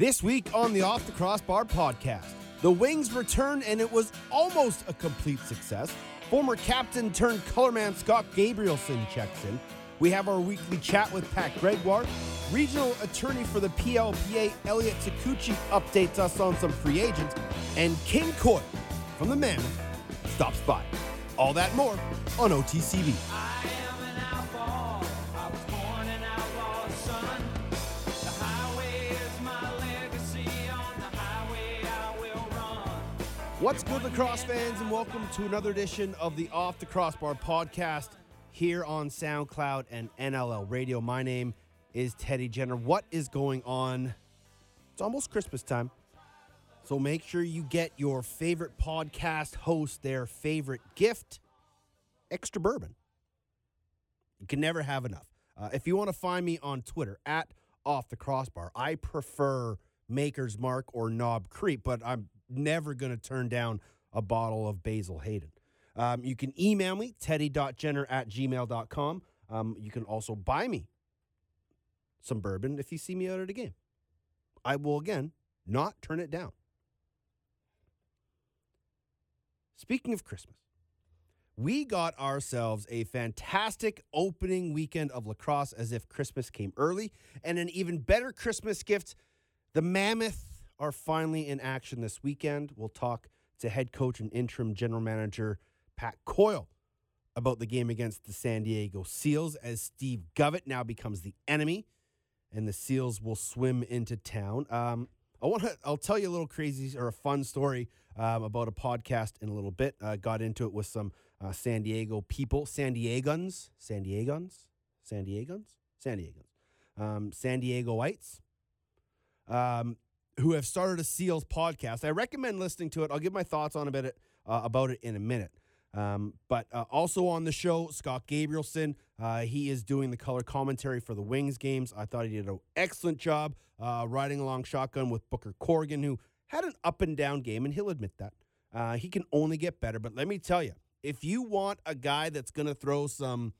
This week on the Off the Crossbar podcast, the Wings return and it was almost a complete success. Former captain turned colorman Scott Gabrielson checks in. We have our weekly chat with Pat Gregoire. Regional attorney for the PLPA, Elliot Takuchi, updates us on some free agents. And King Coy from the Mammoth stops by. All that more on OTCB. What's good, lacrosse fans, and welcome to another edition of the Off the Crossbar podcast here on SoundCloud and NLL Radio. My name is Teddy Jenner. What is going on? It's almost Christmas time. So make sure you get your favorite podcast host their favorite gift extra bourbon. You can never have enough. Uh, if you want to find me on Twitter at off the crossbar, I prefer Maker's Mark or Knob Creek, but I'm never going to turn down a bottle of Basil Hayden. Um, you can email me, teddy.jenner at gmail.com. Um, you can also buy me some bourbon if you see me out at a game. I will, again, not turn it down. Speaking of Christmas, we got ourselves a fantastic opening weekend of lacrosse as if Christmas came early, and an even better Christmas gift. The Mammoth are finally in action this weekend. We'll talk to head coach and interim general manager Pat Coyle about the game against the San Diego Seals as Steve Govett now becomes the enemy, and the Seals will swim into town. Um, I want to. I'll tell you a little crazy or a fun story um, about a podcast in a little bit. Uh, got into it with some uh, San Diego people, San Diegans, San Diegans, San Diegans, San Diegans, um, San Diegoites, um, who have started a Seals podcast. I recommend listening to it. I'll give my thoughts on a bit uh, about it in a minute. Um, but uh, also on the show, Scott Gabrielson. Uh, he is doing the color commentary for the Wings games. I thought he did an excellent job uh, riding along shotgun with Booker Corrigan, who had an up and down game, and he'll admit that. Uh, he can only get better. But let me tell you, if you want a guy that's going to throw some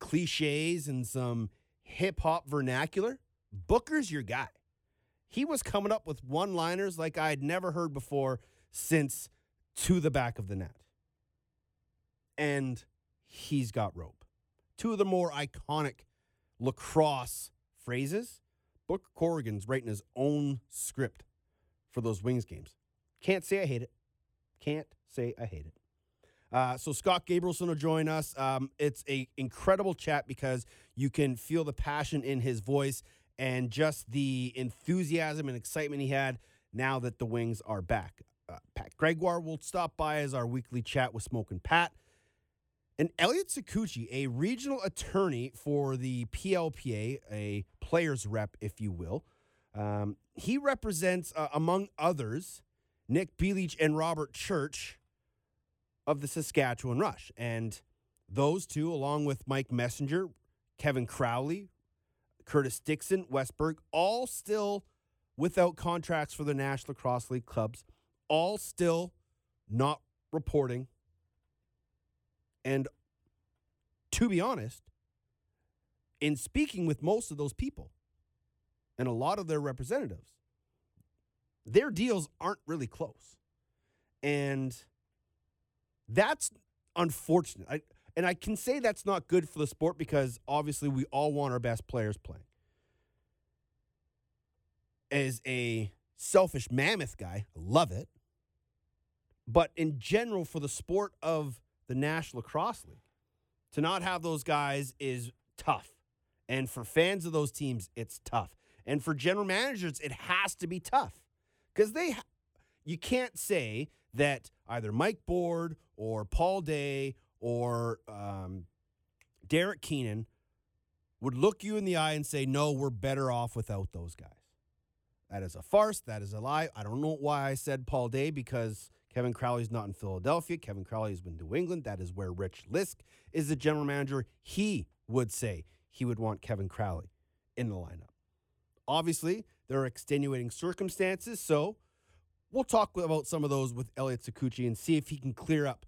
cliches and some hip hop vernacular, Booker's your guy. He was coming up with one liners like I had never heard before since to the back of the net and he's got rope. Two of the more iconic lacrosse phrases. Book Corrigan's writing his own script for those Wings games. Can't say I hate it. Can't say I hate it. Uh, so Scott Gabrielson will join us. Um, it's a incredible chat because you can feel the passion in his voice and just the enthusiasm and excitement he had now that the Wings are back. Uh, Pat Gregoire will stop by as our weekly chat with Smokin' Pat. And Elliot Sakuchi, a regional attorney for the PLPA, a players rep, if you will, um, he represents, uh, among others, Nick Belich and Robert Church of the Saskatchewan Rush. And those two, along with Mike Messenger, Kevin Crowley, Curtis Dickson, Westberg, all still without contracts for the National Lacrosse League clubs, all still not reporting and to be honest, in speaking with most of those people and a lot of their representatives, their deals aren't really close. And that's unfortunate. I, and I can say that's not good for the sport because obviously we all want our best players playing. As a selfish mammoth guy, I love it. But in general, for the sport of the National Lacrosse League. To not have those guys is tough. And for fans of those teams, it's tough. And for general managers, it has to be tough. Because they you can't say that either Mike Board or Paul Day or um, Derek Keenan would look you in the eye and say, no, we're better off without those guys. That is a farce. That is a lie. I don't know why I said Paul Day because Kevin Crowley's not in Philadelphia. Kevin Crowley has been to England. That is where Rich Lisk is the general manager. He would say he would want Kevin Crowley in the lineup. Obviously, there are extenuating circumstances, so we'll talk about some of those with Elliot Sakuchi and see if he can clear up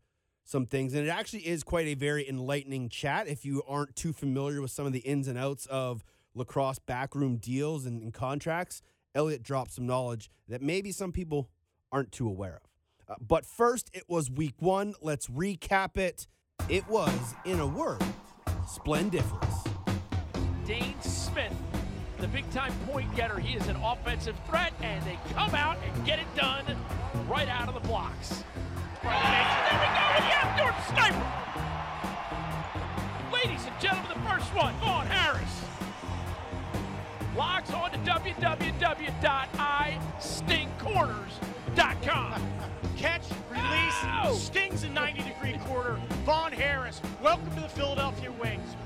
some things. And it actually is quite a very enlightening chat if you aren't too familiar with some of the ins and outs of lacrosse backroom deals and, and contracts. Elliot dropped some knowledge that maybe some people aren't too aware of. Uh, but first, it was week one. Let's recap it. It was, in a word, splendiferous. Dhane Smith, the big time point getter. He is an offensive threat, and they come out and get it done right out of the blocks. There we go with the outdoor sniper. Ladies and gentlemen, the first one, Vaughn Harris. Logs on to www.istingcorners.com. Catch, release, Oh! stings a 90 degree quarter. Vaughn Harris, welcome to the Philadelphia Wings.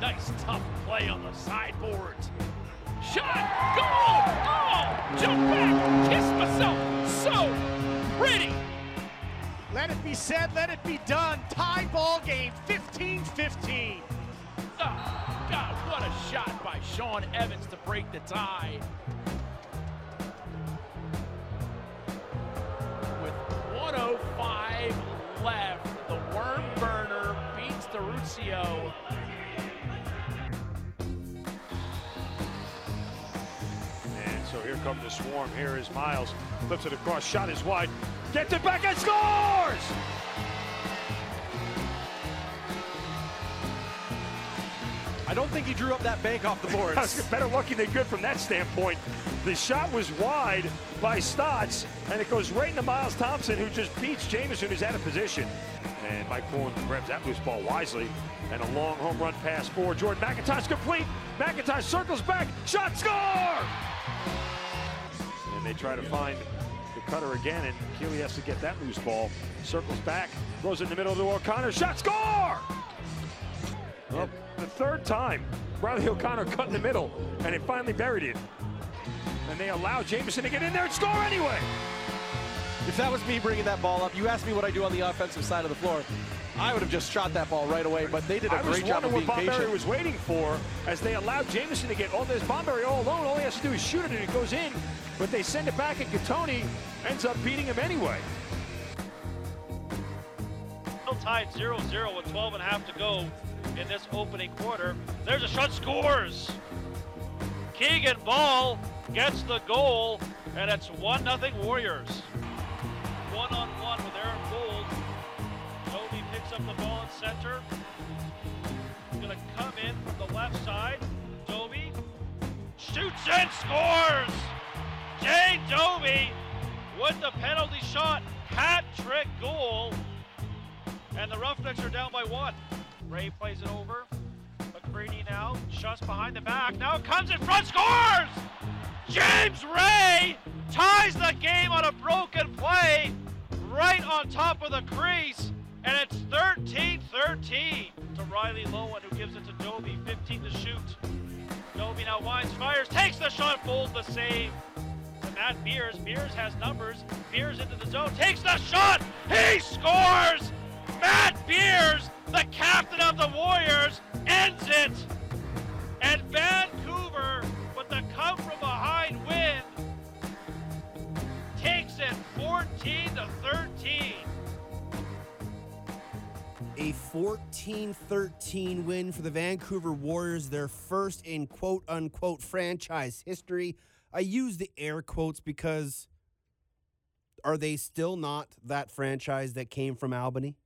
Nice tough play on the sideboards. Shot! Goal! Goal! Jump back! Kiss myself! So pretty! Let it be said, let it be done. Tie ball game, 15 15. Oh, God, what a shot by Sean Evans to break the tie. With 105 left, the worm burner beats DiRuscio. And so here comes the swarm. Here is Miles. Flips it across. Shot is wide. Gets it back and scores! I don't think he drew up that bank off the boards. Better lucky than good from that standpoint. The shot was wide by Staats, and it goes right into Miles Thompson, who just beats Jamieson, who's out of position. And Mike Pullen grabs that loose ball wisely. And a long home run pass for Jordan McIntosh complete. McIntosh circles back. Shot score! And they try to find cutter again, and Keeley has to get that loose ball. Circles back, throws it in the middle to O'Connor. Shot score! Well, the third time, Riley O'Connor cut in the middle, and it finally buried it. And they allow Jamieson to get in there and score anyway. If that was me bringing that ball up, you asked me what I do on the offensive side of the floor. I would have just shot that ball right away, but they did a I great job of being what Bomberry patient. was waiting for as they allowed Jamieson to get all this Bomberry all alone. All he has to do is shoot it and it goes in. But they send it back and Cattoni ends up beating him anyway. Still tied 0-0 with 12 and a half to go in this opening quarter. There's a shot, scores. Keegan Bal gets the goal, and it's 1-0 Warriors. One on one with Aaron Gould. Toby picks up the ball in center. He's gonna come in from the left side. Toby shoots and scores. Jay Dobbie with the penalty shot. Hat trick goal. And the Roughnecks are down by one. Ray plays it over. McCready now. Shuts behind the back. Now comes in front. Scores! James Ray ties the game on a broken play right on top of the crease. And it's 13 13 to Riley Lowen, who gives it to Dobbie. 15 to shoot. Dobbie now winds, fires, takes the shot, folds the save. Matt Beers. Beers has numbers. Beers into the zone, takes the shot. He scores! Matt Beers, the captain of the Warriors, ends it. And Vancouver, with the come from behind win, takes it 14 to 13. A 14 13 win for the Vancouver Warriors, their first in quote unquote franchise history. I use the air quotes because are they still not that franchise that came from Albany?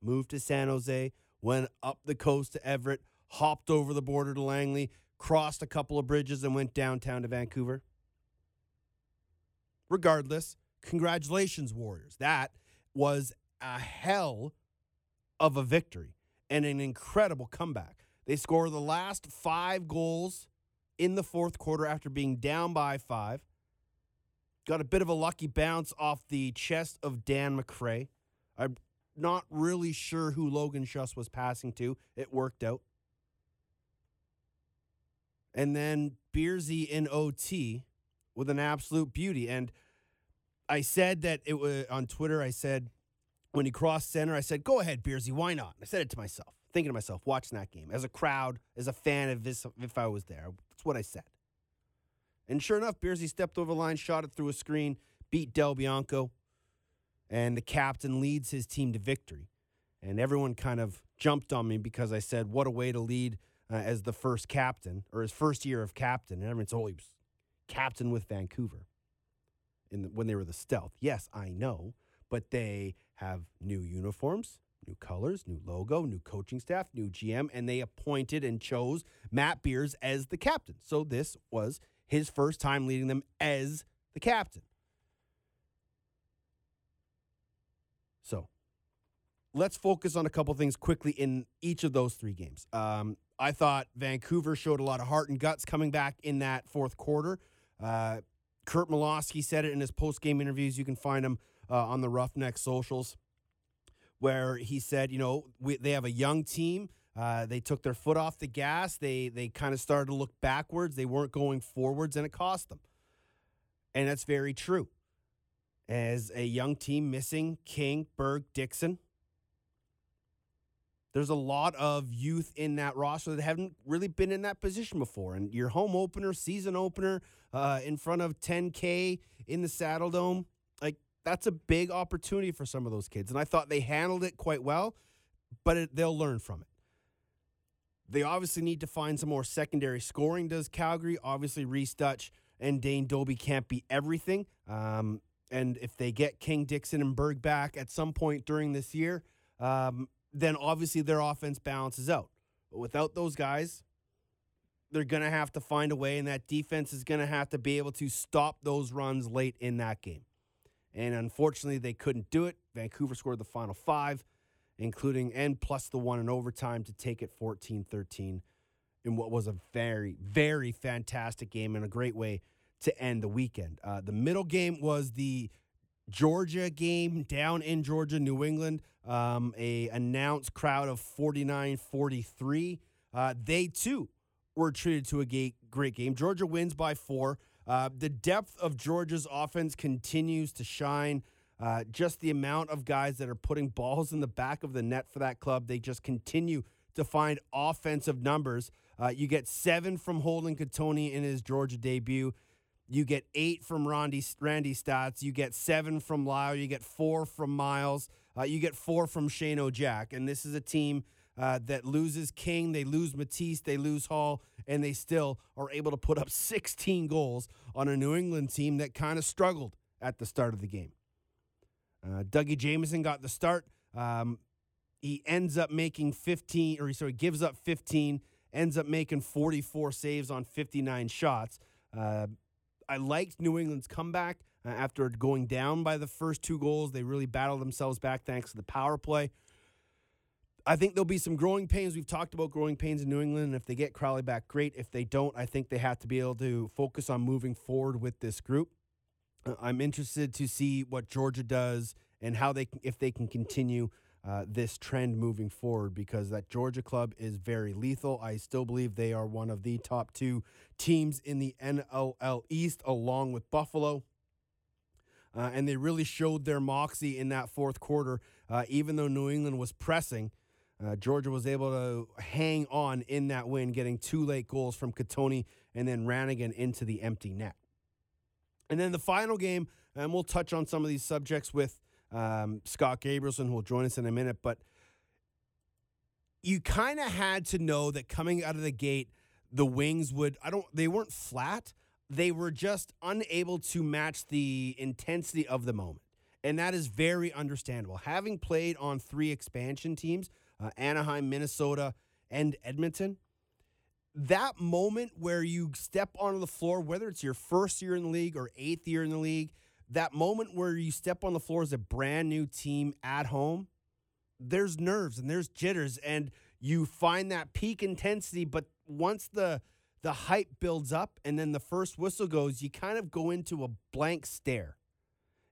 Moved to San Jose, went up the coast to Everett, hopped over the border to Langley, crossed a couple of bridges, and went downtown to Vancouver? Regardless, congratulations, Warriors. That was a hell of a victory and an incredible comeback. They score the last five goals in the fourth quarter after being down by five. Got a bit of a lucky bounce off the chest of Dan McCray. I'm not really sure who Logan Schuss was passing to. It worked out. And then Beersy in OT with an absolute beauty. And I said that it was on Twitter. I said when he crossed center, I said, "Go ahead, Beersy. Why not?" I said it to myself, thinking to myself, watching that game as a crowd, as a fan of this. If I was there, what I said. And sure enough, Beersy stepped over the line, shot it through a screen, beat Del Bianco, and the captain leads his team to victory. And everyone kind of jumped on me because I said, "What a way to lead uh, as the first captain or his first year of captain." And everyone said, "Oh, he was captain with Vancouver in the, when they were the Stealth. Yes, I know, but they have new uniforms, new colors, new logo, new coaching staff, new GM, and they appointed and chose Matt Beers as the captain. So this was his first time leading them as the captain. So let's focus on a couple things quickly in each of those three games. Um, I thought Vancouver showed a lot of heart and guts coming back in that fourth quarter. Uh, Curt Malawsky said it in his post game interviews. You can find him uh, on the Roughneck socials, where he said, you know, we, they have a young team. Uh, they took their foot off the gas. They they kind of started to look backwards. They weren't going forwards, and it cost them. And that's very true. As a young team missing King, Berg, Dickson, there's a lot of youth in that roster that haven't really been in that position before. And your home opener, season opener, uh, in front of 10K in the Saddle Dome, that's a big opportunity for some of those kids. And I thought they handled it quite well, but it, they'll learn from it. They obviously need to find some more secondary scoring, does Calgary. Obviously, Reese Dutch and Dane Dobbie can't be everything. Um, and if they get King, Dickson, and Berg back at some point during this year, um, then obviously their offense balances out. But without those guys, they're going to have to find a way, and that defense is going to have to be able to stop those runs late in that game. And unfortunately, they couldn't do it. Vancouver scored the final five, including and plus the one in overtime to take it 14 13 in what was a very, very fantastic game and a great way to end the weekend. Uh, the middle game was the Georgia game down in Georgia, New England. Um, a announced crowd of 49 43. Uh, they too were treated to a great game. Georgia wins by four. Uh, the depth of Georgia's offense continues to shine. Uh, just the amount of guys that are putting balls in the back of the net for that club, they just continue to find offensive numbers. Uh, you get seven from Holden Cattoni in his Georgia debut. You get eight from Randy, Randy Staats. You get seven from Lyle. You get four from Miles. Uh, you get four from Shane O'Jack. And this is a team uh, that loses King, they lose Matisse, they lose Hall, and they still are able to put up 16 goals on a New England team that kind of struggled at the start of the game. Uh, Dougie Jamieson got the start. Um, he ends up making 15, or he sorry, gives up 15, ends up making 44 saves on 59 shots. Uh, I liked New England's comeback uh, after going down by the first two goals. They really battled themselves back thanks to the power play. I think there'll be some growing pains. We've talked about growing pains in New England. And if they get Crowley back, great. If they don't, I think they have to be able to focus on moving forward with this group. Uh, I'm interested to see what Georgia does and how they, if they can continue uh, this trend moving forward, because that Georgia club is very lethal. I still believe they are one of the top two teams in the NLL East, along with Buffalo. Uh, and they really showed their moxie in that fourth quarter, uh, even though New England was pressing. Uh, Georgia was able to hang on in that win, getting two late goals from Cattoni and then Ranigan into the empty net. And then the final game, and we'll touch on some of these subjects with um, Scott Gabrielson, who will join us in a minute, but you kind of had to know that coming out of the gate, the Wings would, I don't, they weren't flat. They were just unable to match the intensity of the moment. And that is very understandable. Having played on three expansion teams, uh, Anaheim, Minnesota, and Edmonton. That moment where you step onto the floor, whether it's your first year in the league or eighth year in the league, that moment where you step on the floor as a brand new team at home, there's nerves and there's jitters, and you find that peak intensity. But once the the hype builds up and then the first whistle goes, you kind of go into a blank stare.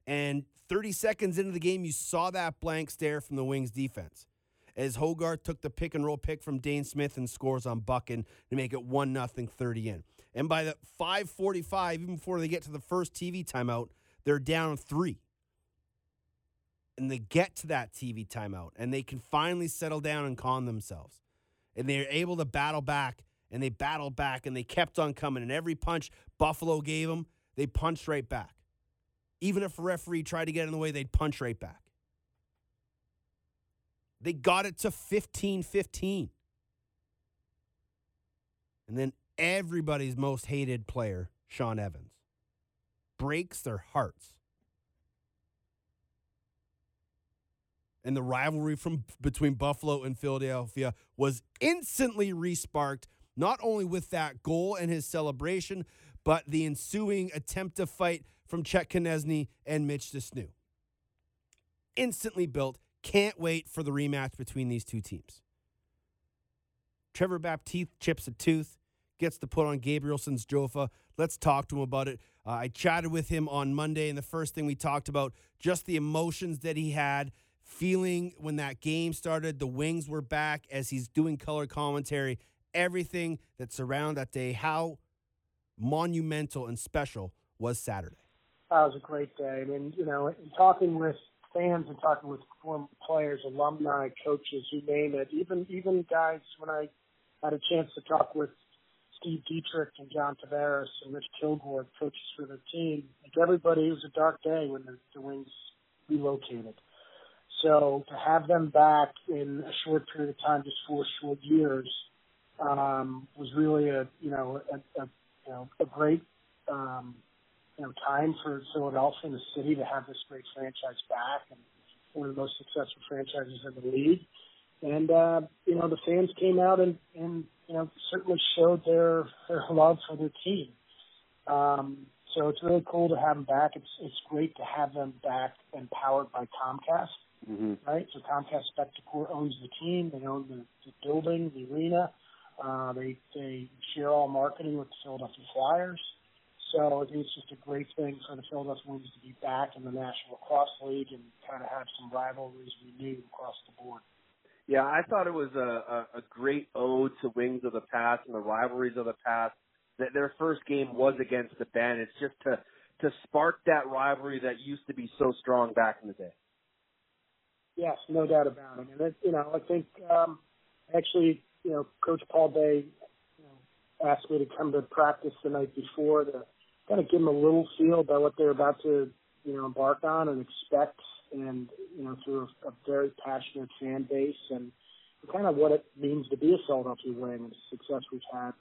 And 30 seconds into the game, you saw that blank stare from the Wings defense as Hogarth took the pick and roll pick from Dhane Smith and scores on Buchan to make it 1 0 30 in. And by the 545, even before they get to the first TV timeout, they're down three. And they get to that TV timeout and they can finally settle down and calm themselves. And they're able to battle back and they battled back and they kept on coming. And every punch Buffalo gave them, they punched right back. Even if a referee tried to get in the way, they'd punch right back. They got it to 15 15. And then everybody's most hated player Sean Evans. Breaks their hearts. And the rivalry from between Buffalo and Philadelphia was instantly resparked, not only with that goal and his celebration, but the ensuing attempt to fight from Chet Konechny and Mitch de Snoo. Instantly built. Can't wait for the rematch between these two teams. Trevor Baptiste chips a tooth, gets to put on Gabrielson's Jofa. Let's talk to him about it. Uh, I chatted with him on Monday, and the first thing we talked about just the emotions that he had, feeling when that game started. The Wings were back as he's doing color commentary. Everything that surrounded that day, how monumental and special was Saturday. That was a great day. I mean, you know, talking with fans and talking with former players, alumni, coaches, you name it, even even guys when I had a chance to talk with Steve Dietrich and John Tavares and Rich Kilgour, coaches for their team, like everybody, it was a dark day when the, the Wings relocated. So to have them back in a short period of time, just four short years, um, was really a you know a, a you know a great um, you know time for Philadelphia and the city to have this great franchise back and one of the most successful franchises in the league. And uh, you know the fans came out and and you know certainly showed their their love for their team. Um, so it's really cool to have them back. It's it's great to have them back and powered by Comcast Mm-hmm. right? So Comcast Spectacor owns the team. They own the, the building, the arena. Uh, they they share all marketing with the Philadelphia Flyers. So I think it's just a great thing for the Philadelphia Wings to be back in the National Lacrosse League and kind of have some rivalries renewed across the board. Yeah, I thought it was a, a, a great ode to Wings of the past and the rivalries of the past. That their first game was against the Bend. It's just to to spark that rivalry that used to be so strong back in the day. Yes, no doubt about it. And it, you know, I think um, actually, you know, Coach Paul Day you know, asked me to come to practice the night before to kind of give them a little feel about what they're about to, you know, embark on and expect, and you know, through a, a very passionate fan base and kind of what it means to be a Philadelphia Wing and the success we've had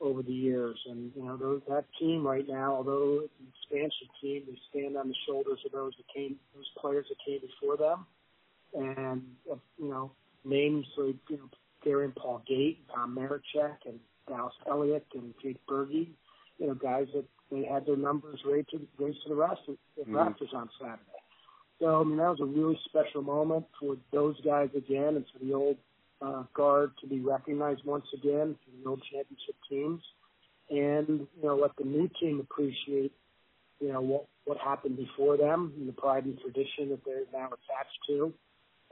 over the years. And you know, those, that team right now, although it's an expansion team, they stand on the shoulders of those that came, those players that came before them and uh, you know names like you know Darren Paul Gate, Tom Marechek, and Dallas Eliuk and Jake Bergey, you know guys that they had their numbers raised to raised to the rafters, the Mhm. rafters on Saturday. So I mean that was a really special moment for those guys again, and for the old uh, guard to be recognized once again for the old championship teams, and you know let the new team appreciate you know what what happened before them and the pride and tradition that they're now attached to.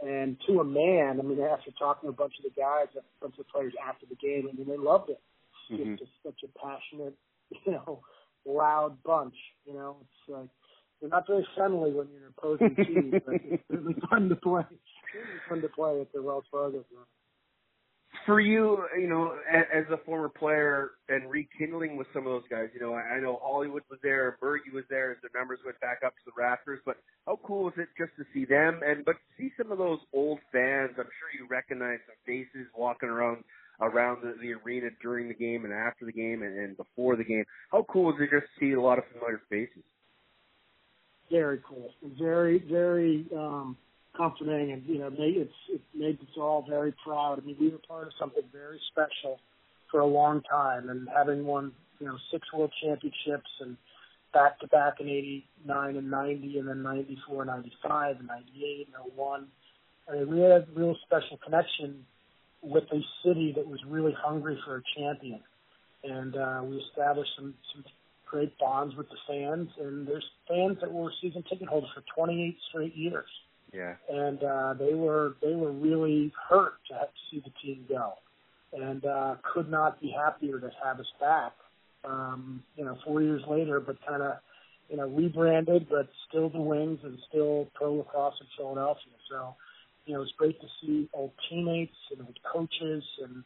And to a man, I mean, after talking to a bunch of the guys, a bunch of players after the game, I mean, they loved it. It's Mhm. just such a passionate, you know, loud bunch. You know, it's like they're not very friendly when you're opposing teams, but it's really fun to play. It's really fun to play at the Wells Fargo. Ground. For you, you know, a- as a former player and rekindling with some of those guys, you know, I I know Hollywood was there, Bergie was there as their numbers went back up to the rafters, but how cool was it just to see them and but see some of those old fans? I'm sure you recognize some faces walking around around the, the arena during the game and after the game and, and before the game. How cool was it just to see a lot of familiar faces? Very cool. Very, very um, comforting, and you know, made, it's it made us all very proud. I mean, we were part of something very special for a long time, and having won, you know, six world championships and back to back in '89 and '90, and then '94, '95, and '98, and '01. I mean, we had a real special connection with a city that was really hungry for a champion, and uh, we established some some great bonds with the fans. And there's fans that were season ticket holders for 28 straight years Yeah. and uh, they were they were really hurt to have to see the team go, and uh, could not be happier to have us back. Um, you know, four years later, but kind of you know rebranded, but still the Wings and still pro lacrosse in Philadelphia. So you know, it's great to see old teammates and old coaches, and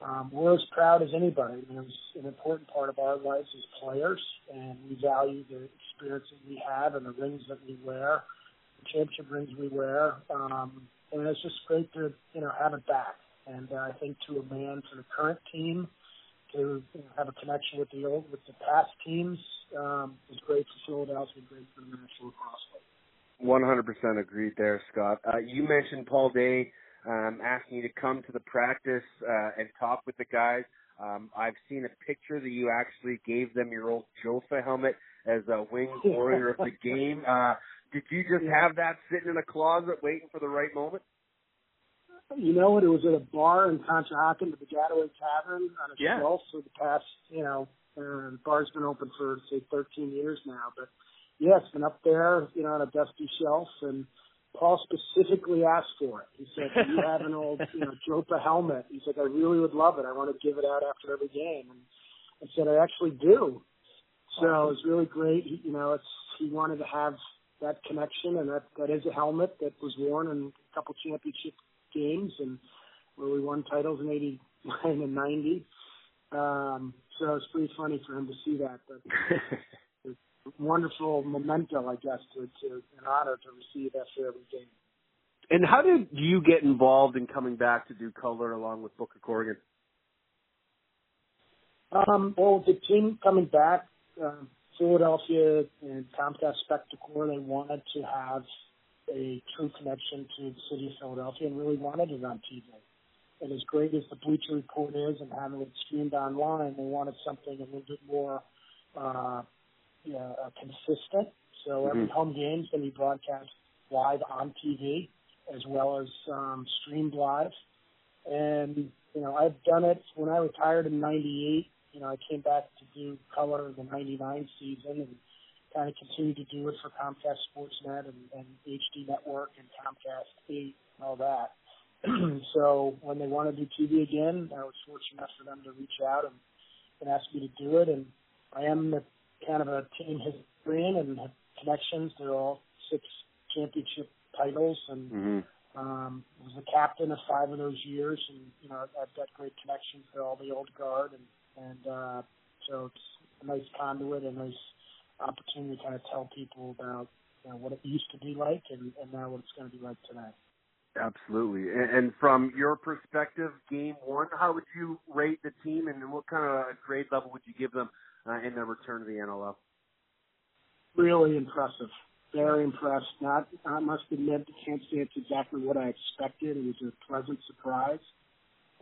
um, we're as proud as anybody. I mean, it was an important part of our lives as players, and we value the experience that we have and the rings that we wear the championship rings we wear. Um, and it's just great to, you know, have it back. And uh, I think to a man, for the current team, to you know, have a connection with the old with the past teams um, is great for Philadelphia, great for the National League. 100% agreed there, Scott. Uh, you mentioned Paul Day um, asking you to come to the practice uh, and talk with the guys. Um, I've seen a picture that you actually gave them your old Jofa helmet as a wing warrior of the game. Uh, did you just have that sitting in a closet waiting for the right moment? You know what? It was at a bar in Conshohocken, the Gateway Tavern, on a Yeah. shelf for the past, you know, uh, the bar's been open for say 13 years now. But yeah, it's been up there, you know, on a dusty shelf, and Paul specifically asked for it. He said, "Do you have an old, you know, Jofa helmet?" He's like, "I really would love it. I want to give it out after every game." And I said, "I actually do." So it was really great. He, you know, it's he wanted to have that connection, and that that is a helmet that was worn in a couple championship games, and where we won titles in '89 and '90. Um, so it's pretty funny for him to see that. But wonderful memento, I guess, to, to an honor to receive after every game. And how did you get involved in coming back to do color along with Booker Corrigan? Um, well, the team coming back, um, Philadelphia and Comcast Spectacor, they wanted to have a true connection to the city of Philadelphia and really wanted it on TV. And as great as the Bleacher Report is and having it streamed online, they wanted something a little bit more uh, uh, consistent. So every Mhm. home game is going to be broadcast live on TV as well as um, streamed live. And you know, I've done it when I retired in '98. You know, I came back to do color in the '99 season and kind of continued to do it for Comcast Sportsnet and, and HD Network and Comcast 8 and all that. so when they want to do TV again, I was fortunate enough for them to reach out and, and ask me to do it. And I am the kind of a team historian and have connections to all six championship titles and Mm-hmm. um, was the captain of five of those years, and you know I've got great connections to all the old guard, and and uh, so it's a nice conduit, a nice opportunity to kind of tell people about you know, what it used to be like, and, and now what it's going to be like today. Absolutely. And, and from your perspective, game one, how would you rate the team, and what kind of grade level would you give them uh, in their return to the NLL? Really impressive. Very impressed. Not, I must admit, can't say it's exactly what I expected. It was a pleasant surprise.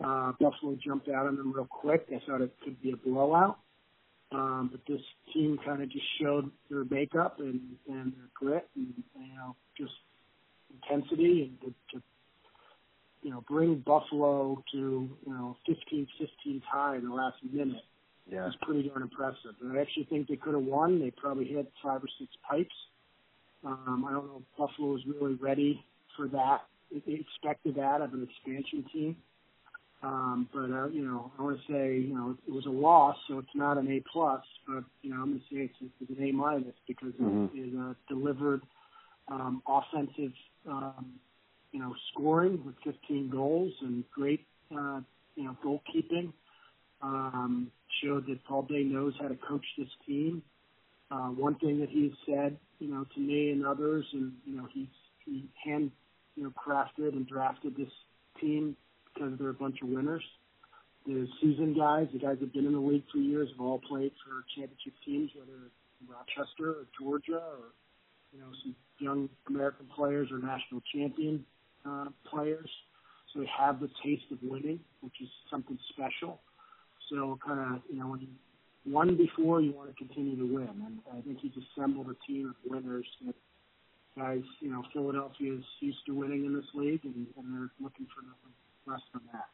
Uh, Buffalo jumped out on them real quick. I thought it could be a blowout. Um, but this team kind of just showed their makeup and, and their grit and, you know, just intensity and to, to, you know, bring Buffalo to, you know, 15, 15 tie in the last minute Yeah. was pretty darn impressive. And I actually think they could have won. They probably hit five or six pipes. Um, I don't know if Buffalo was really ready for that. They expected that of an expansion team. Um, but uh, you know, I want to say you know it was a loss, so it's not an A plus. But you know, I'm going to say it's, it's an A minus because Mhm. it is uh, delivered um, offensive, um, you know, scoring with 15 goals and great, uh, you know, goalkeeping um, showed that Paul Day knows how to coach this team. Uh, one thing that he's said, you know, to me and others, and you know, he's he hand, you know, crafted and drafted this team because they're a bunch of winners. The seasoned guys, the guys that have been in the league for years, have all played for championship teams, whether Rochester or Georgia or you know some young American players or national champion uh, players. So they have the taste of winning, which is something special. So kind of, you know, when you won before, you want to continue to win. And I think he's assembled a team of winners that guys, you know, Philadelphia is used to winning in this league, and, and they're looking for nothing less than that.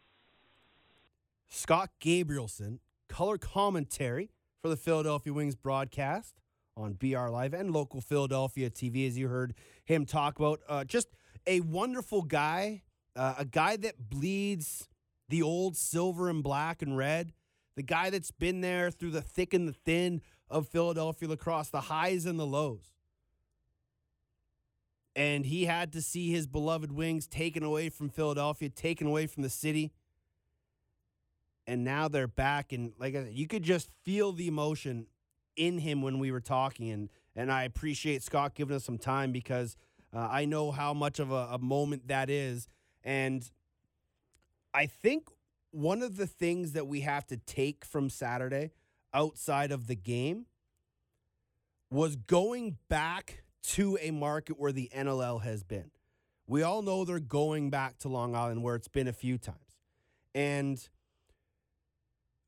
Scott Gabrielson, color commentary for the Philadelphia Wings broadcast on BR Live and local Philadelphia TV, as you heard him talk about. Uh, just a wonderful guy, uh, a guy that bleeds the old silver and black and red, the guy that's been there through the thick and the thin of Philadelphia lacrosse, the highs and the lows. And he had to see his beloved Wings taken away from Philadelphia, taken away from the city and now they're back and like I said, you could just feel the emotion in him when we were talking and and I appreciate Scott giving us some time because uh, I know how much of a, a moment that is and I think one of the things that we have to take from Saturday outside of the game was going back to a market where the NLL has been. We all know they're going back to Long Island where it's been a few times. And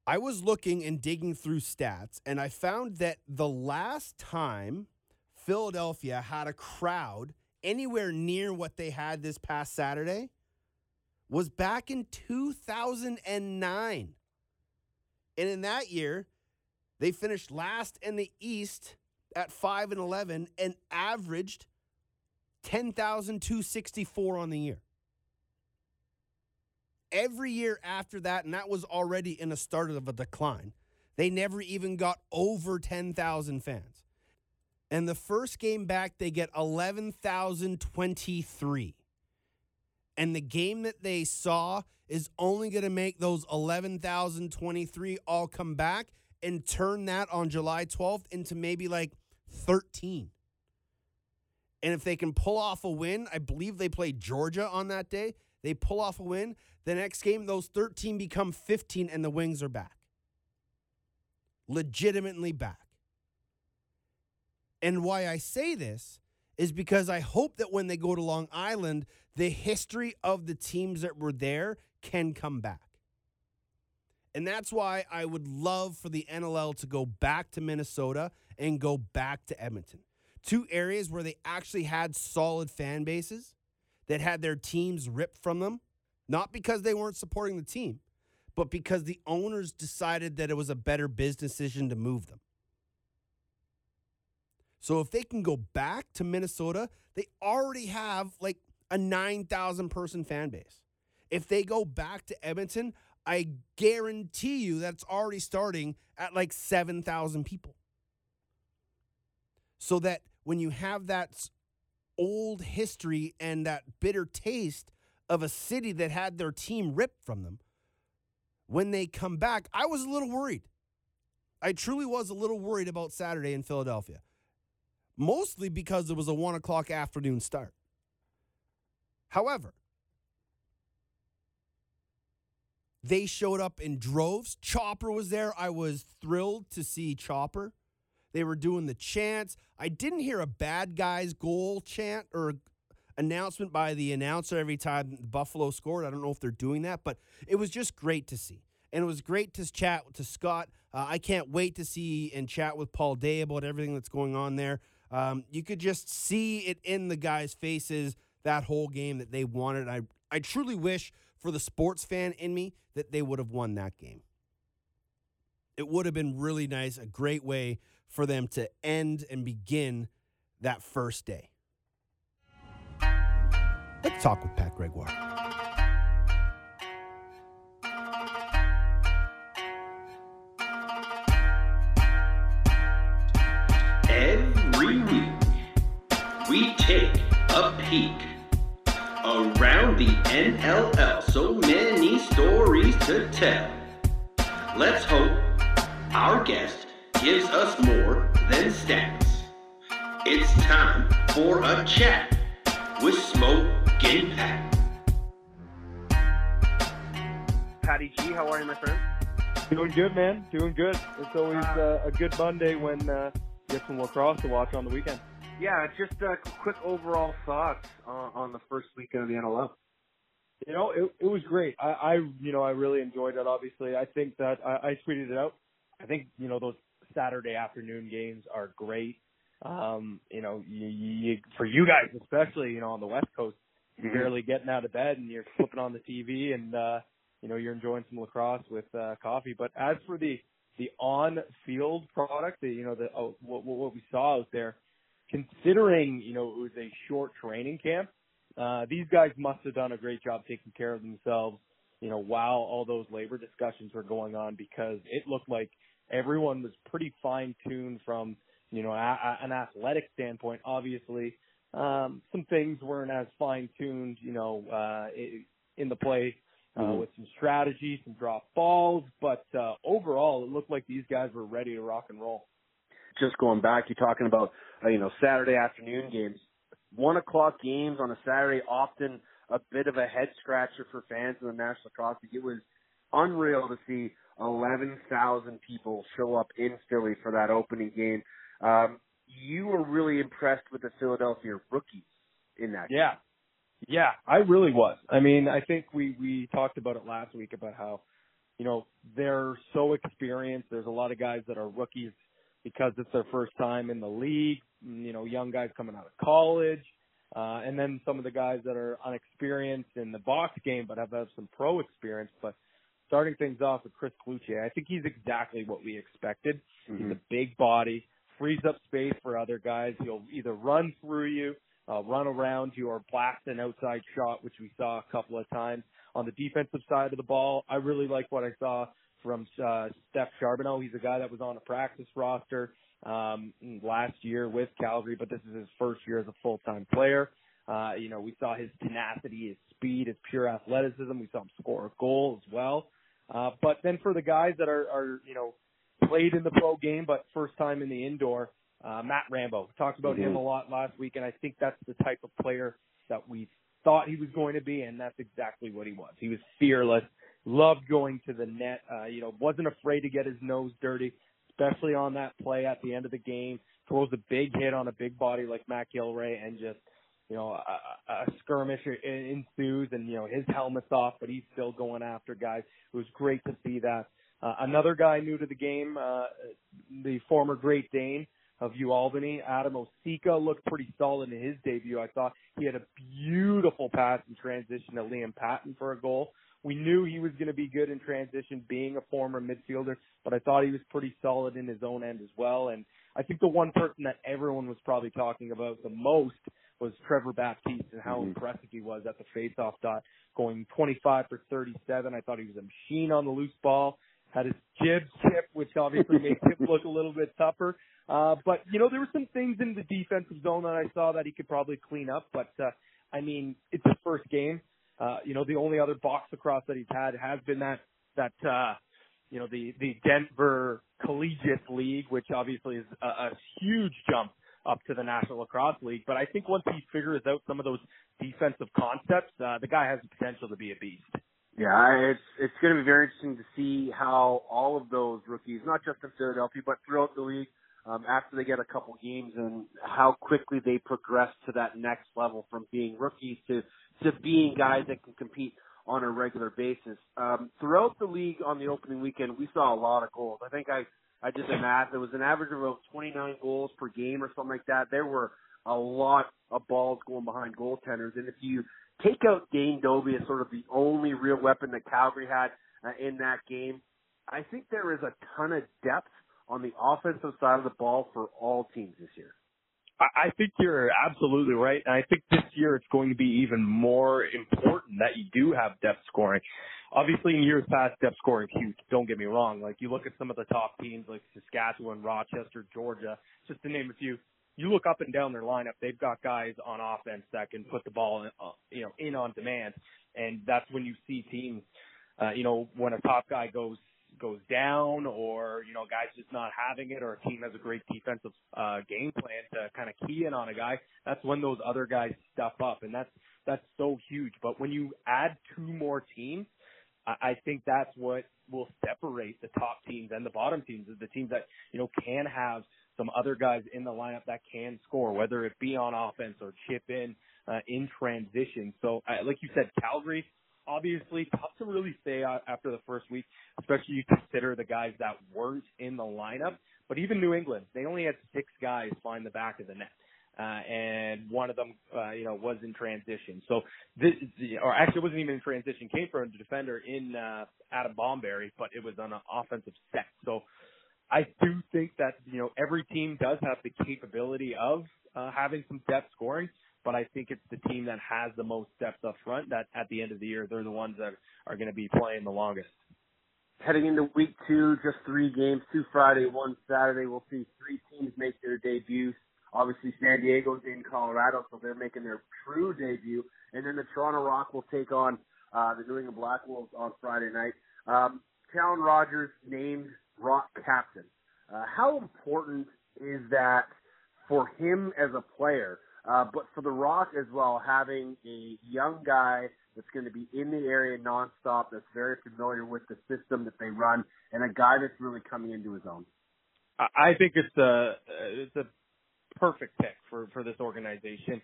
I was looking and digging through stats, and I found that the last time Philadelphia had a crowd anywhere near what they had this past Saturday was back in 2009. And in that year, they finished last in the East at 5 and 11 and averaged 10,264 on the year. Every year after that, and that was already in a start of a decline, they never even got over 10,000 fans. And the first game back, they get 11,023. And the game that they saw is only going to make those 11,023 all come back and turn that on July 12th into maybe like 13. And if they can pull off a win, I believe they play Georgia on that day. They pull off a win. The next game, those 13 become 15, and the Wings are back. Legitimately back. And why I say this is because I hope that when they go to Long Island, the history of the teams that were there can come back. And that's why I would love for the NLL to go back to Minnesota and go back to Edmonton. Two areas where they actually had solid fan bases that had their teams ripped from them, not because they weren't supporting the team, but because the owners decided that it was a better business decision to move them. So if they can go back to Minnesota, they already have like a 9,000 person fan base. If they go back to Edmonton, I guarantee you that's already starting at like 7,000 people. So that when you have that old history and that bitter taste of a city that had their team ripped from them, when they come back, I was a little worried. I truly was a little worried about Saturday in Philadelphia, mostly because it was a one o'clock afternoon start. However, they showed up in droves. Chopper was there. I was thrilled to see Chopper. They were doing the chants. I didn't hear a bad guys goal chant or announcement by the announcer every time Buffalo scored. I don't know if they're doing that, but it was just great to see. And it was great to chat to Scott. Uh, I can't wait to see and chat with Paul Day about everything that's going on there. Um, you could just see it in the guys' faces that whole game that they wanted. I I truly wish for the sports fan in me that they would have won that game. It would have been really nice, a great way for them to end and begin that first day. Let's talk with Pat Gregoire. NLL. So many stories to tell. Let's hope our guest gives us more than stats. It's time for a chat with Smoke and Pat. Patty G, how are you, my friend? Doing good, man. Doing good. It's always uh, a good Monday when uh, you get some lacrosse to watch on the weekend. Yeah, just uh, quick overall thoughts on, on the first weekend of the NLL. You know, it, it was great. I, I, you know, I really enjoyed it. Obviously, I think that I, I tweeted it out. I think you know those Saturday afternoon games are great. Um, you know, you, you, for you guys especially, you know, on the West Coast, you're Mhm. barely getting out of bed and you're flipping on the TV and uh, you know you're enjoying some lacrosse with uh, coffee. But as for the the on-field product, the, you know, the oh, what, what what we saw out there, considering you know it was a short training camp, uh, these guys must have done a great job taking care of themselves. You know, while all those labor discussions were going on, because it looked like everyone was pretty fine-tuned from you know a, a, an athletic standpoint. Obviously, um, some things weren't as fine-tuned, you know, uh, in the play uh, Mhm. with some strategy, some drop balls, but uh, overall, it looked like these guys were ready to rock and roll. Just going back, you're talking about uh, you know Saturday afternoon games, one o'clock games on a Saturday, often a bit of a head scratcher for fans in the National Lacrosse League. It was unreal to see 11,000 people show up in Philly for that opening game. Um, you were really impressed with the Philadelphia rookies in that. Yeah. Yeah, I really was. I mean, I think we we talked about it last week about how, you know, they're so experienced. There's a lot of guys that are rookies because it's their first time in the league. You know, young guys coming out of college, uh, and then some of the guys that are unexperienced in the box game but have, have some pro experience. But starting things off with Chris Cloutier, I think he's exactly what we expected. Mm-hmm. He's a big body, frees up space for other guys. He'll either run through you uh, run around you or blast an outside shot, which we saw a couple of times. On the defensive side of the ball, I really like what I saw from uh, Steph Charbonneau. He's a guy that was on a practice roster um, last year with Calgary, but this is his first year as a full-time player. Uh, you know, we saw his tenacity, his speed, his pure athleticism. We saw him score a goal as well. Uh, but then for the guys that are, are, you know, played in the pro game, but first time in the indoor, uh, Matt Rambo. Talked about Mm-hmm. him a lot last week, and I think that's the type of player that we thought he was going to be, and that's exactly what he was. He was fearless, loved going to the net, uh, you know, wasn't afraid to get his nose dirty, especially on that play at the end of the game. Throws a big hit on a big body like Matt Gilray, and just, you know, a, a skirmish ensues, and, you know, his helmet's off, but he's still going after guys. It was great to see that. Uh, another guy new to the game, uh, the former Great Dane, of U Albany. Adam Osika looked pretty solid in his debut. I thought he had a beautiful pass in transition to Liam Patton for a goal. We knew he was going to be good in transition, being a former midfielder, but I thought he was pretty solid in his own end as well. And I think the one person that everyone was probably talking about the most was Trevor Baptiste and how Mhm. impressive he was at the faceoff dot, going 25 for 37. I thought he was a machine on the loose ball. Had his jib chip, which obviously makes him look a little bit tougher. Uh, but you know, there were some things in the defensive zone that I saw that he could probably clean up. But uh, I mean, it's his first game. Uh, you know, the only other box across that he's had has been that that uh, you know the the Denver Collegiate League, which obviously is a, a huge jump up to the National Lacrosse League. But I think once he figures out some of those defensive concepts, uh, the guy has the potential to be a beast. Yeah, it's it's going to be very interesting to see how all of those rookies, not just in Philadelphia, but throughout the league, um, after they get a couple games, and how quickly they progress to that next level from being rookies to to being guys that can compete on a regular basis. Um, throughout the league on the opening weekend, we saw a lot of goals. I think I I did the math. It was an average of about 29 goals per game or something like that. There were a lot of balls going behind goaltenders, and if you take out Dane Dobbie as sort of the only real weapon that Calgary had uh, in that game. I think there is a ton of depth on the offensive side of the ball for all teams this year. I think you're absolutely right. And I think this year it's going to be even more important that you do have depth scoring. Obviously, in years past, depth scoring is huge. Don't get me wrong. Like you look at some of the top teams like Saskatchewan, Rochester, Georgia, just to name a few. You look up and down their lineup; they've got guys on offense that can put the ball, in, uh, you know, in on demand, and that's when you see teams. Uh, you know, when a top guy goes goes down or, you know, guy's just not having it or a team has a great defensive uh game plan to kind of key in on a guy, that's when those other guys step up and that's that's so huge. But when you add two more teams, I, I think that's what will separate the top teams and the bottom teams is the teams that, you know, can have some other guys in the lineup that can score, whether it be on offense or chip in uh, in transition. So, uh, like you said, Calgary, obviously tough to really say after the first week, especially you consider the guys that weren't in the lineup. But even New England, they only had six guys find the back of the net. Uh, and one of them, uh, you know, was in transition. So this, or actually wasn't even in transition, came from a defender in, uh, Adam Bomberry, but it was on an offensive set. So I do think that, you know, every team does have the capability of, uh, having some depth scoring, but I think it's the team that has the most depth up front that at the end of the year, they're the ones that are going to be playing the longest. Heading into week two, just three games, two Friday, one Saturday. We'll see three teams make their debuts. Obviously, San Diego's in Colorado, so they're making their true debut. And then the Toronto Rock will take on uh, the New England Black Wolves on Friday night. Um, Challen Rogers named Rock captain. Uh, how important is that for him as a player, uh, but for the Rock as well, having a young guy that's going to be in the area nonstop, that's very familiar with the system that they run, and a guy that's really coming into his own. I think it's a it's a perfect pick for for this organization.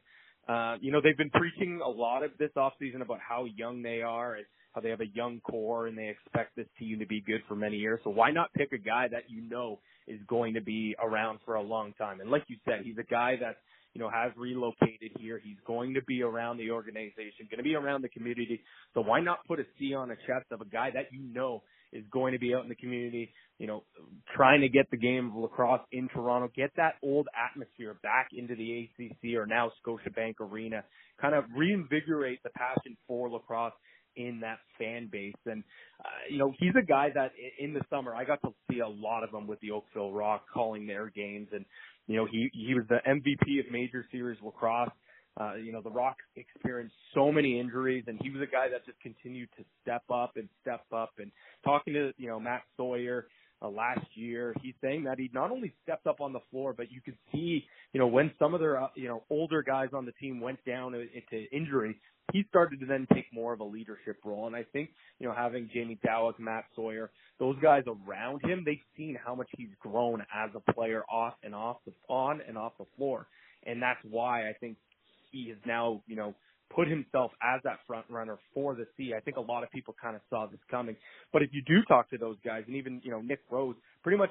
Uh, you know, they've been preaching a lot of this offseason about how young they are and how they have a young core and they expect this team to be good for many years. So why not pick a guy that you know is going to be around for a long time? And like you said, he's a guy that you know has relocated here. He's going to be around the organization, going to be around the community. So why not put a C on a chest of a guy that you know is going to be out in the community, you know, trying to get the game of lacrosse in Toronto, get that old atmosphere back into the ACC or now Scotiabank Arena, kind of reinvigorate the passion for lacrosse in that fan base. And, uh, you know, he's a guy that in the summer, I got to see a lot of them with the Oakville Rock calling their games. And, you know, he, he was the MVP of Major Series Lacrosse. Uh, you know, the Rock experienced so many injuries and he was a guy that just continued to step up and step up and talking to, you know, Matt Sawyer, uh, last year, he's saying that he not only stepped up on the floor, but you could see, you know, when some of their, uh, you know, older guys on the team went down into injury, he started to then take more of a leadership role. And I think, you know, having Jamie Dawick, Matt Sawyer, those guys around him, they've seen how much he's grown as a player off and off the, on and off the floor. And that's why I think he is now, you know, put himself as that front runner for the C. I think a lot of people kind of saw this coming. But if you do talk to those guys, and even you know Nick Rose, pretty much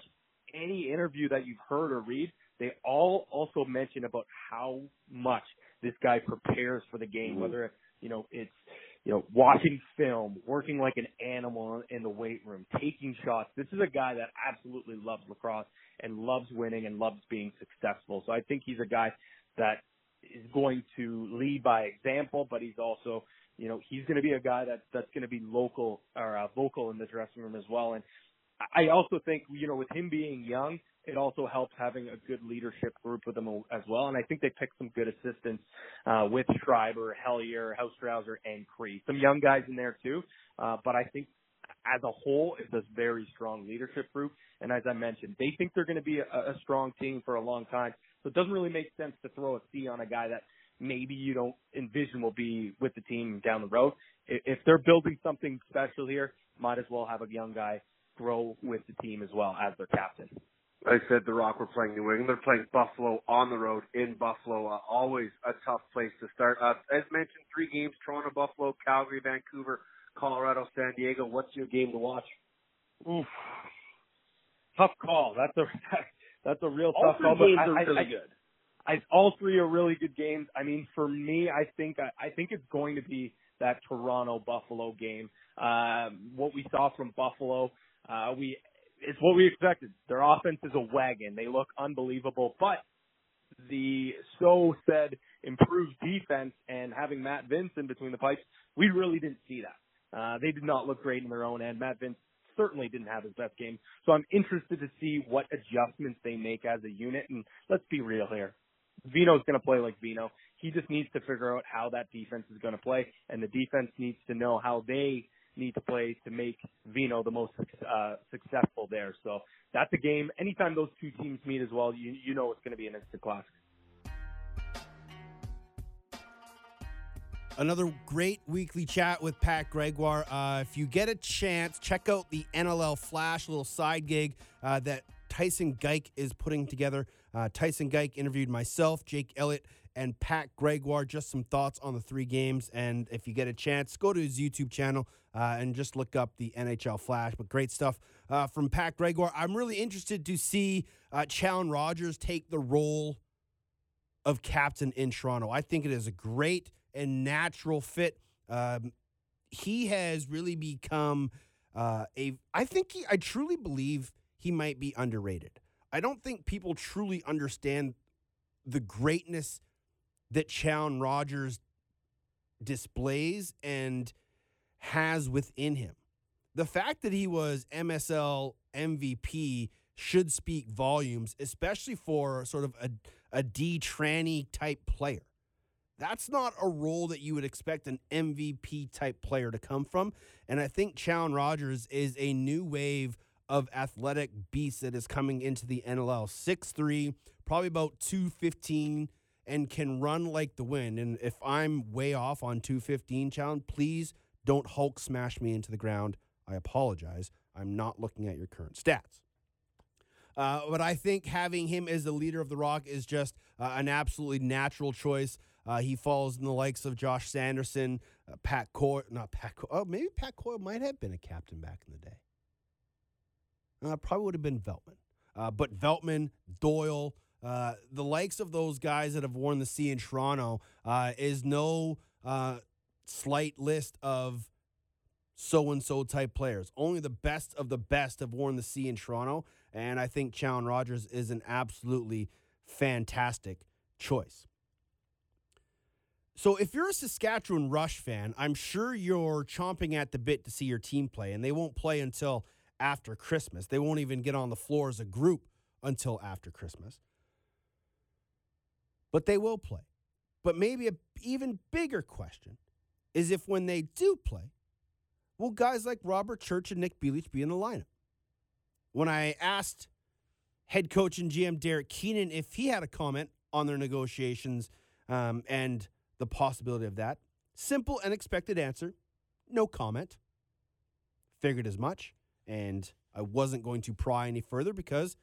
any interview that you've heard or read, they all also mention about how much this guy prepares for the game, mm-hmm. whether you know it's you know watching film, working like an animal in the weight room, taking shots. This is a guy that absolutely loves lacrosse and loves winning and loves being successful. So I think he's a guy that is going to lead by example, but he's also, you know, he's going to be a guy that that's going to be local or uh, vocal in the dressing room as well. And I also think, you know, with him being young, it also helps having a good leadership group with him as well. And I think they picked some good assistants uh, with Schreiber, Hellyer, Hostrawser, and Kri. Some young guys in there too. Uh, but I think as a whole, it's a very strong leadership group. And as I mentioned, they think they're going to be a, a strong team for a long time. So it doesn't really make sense to throw a C on a guy that maybe you don't envision will be with the team down the road. If, if they're building something special here, might as well have a young guy grow with the team as well as their captain. Like I said, the Rock were playing New England. They're playing Buffalo on the road in Buffalo. Uh, always a tough place to start. Uh, as mentioned, three games: Toronto, Buffalo, Calgary, Vancouver, Colorado, San Diego. What's your game to watch? Oof. Tough call. That's a that's a real All tough call. but games I- are really I- good. I, all three are really good games. I mean, for me, I think I, I think it's going to be that Toronto Buffalo game. Um, what we saw from Buffalo, uh, we it's what we expected. Their offense is a wagon. They look unbelievable, but the so said improved defense and having Matt Vinc in between the pipes, we really didn't see that. Uh, they did not look great in their own end. Matt Vinc certainly didn't have his best game. So I'm interested to see what adjustments they make as a unit. And let's be real here. Vino's going to play like Vino. He just needs to figure out how that defense is going to play, and the defense needs to know how they need to play to make Vino the most uh, successful there. So that's a game. Anytime those two teams meet as well, you you know it's going to be an instant classic. Another great weekly chat with Pat Gregoire. Uh, if you get a chance, check out the NLL Flash, little side gig uh, that Tyson Geik is putting together. Uh, Tyson Geik interviewed myself, Jake Elliott, and Pat Gregoire. Just some thoughts on the three games. And if you get a chance, go to his YouTube channel uh, and just look up the NLL Flash. But great stuff uh, from Pat Gregoire. I'm really interested to see uh, Challen Rogers take the role of captain in Toronto. I think it is a great and natural fit. Um, he has really become uh, a. I think he. I truly believe he might be underrated. I don't think people truly understand the greatness that Challen Rogers displays and has within him. The fact that he was MSL MVP should speak volumes, especially for sort of a, a D tranny type player. That's not a role that you would expect an MVP type player to come from. And I think Challen Rogers is a new wave of athletic beast that is coming into the NLL. 6'3, probably about 215, and can run like the wind. And if I'm way off on 215, Challen, please don't Hulk smash me into the ground. I apologize. I'm not looking at your current stats. Uh, but I think having him as the leader of the Rock is just uh, an absolutely natural choice. Uh, he falls in the likes of Josh Sanderson, uh, Pat Coyle, not Pat Coyle. Oh, maybe Pat Coyle might have been a captain back in the day. Uh, probably would have been Veltman. Uh, but Veltman, Doyle, uh, the likes of those guys that have worn the C in Toronto uh, is no slight list of so and so type players. Only the best of the best have worn the C in Toronto. And I think Challen Rogers is an absolutely fantastic choice. So if you're a Saskatchewan Rush fan, I'm sure you're chomping at the bit to see your team play, and they won't play until after Christmas. They won't even get on the floor as a group until after Christmas. But they will play. But maybe an even bigger question is if when they do play, will guys like Robert Church and Nick Bielich be in the lineup? When I asked head coach and GM Derek Keenan if he had a comment on their negotiations um, and the possibility of that, simple and expected answer no comment. Figured as much. And I wasn't going to pry any further because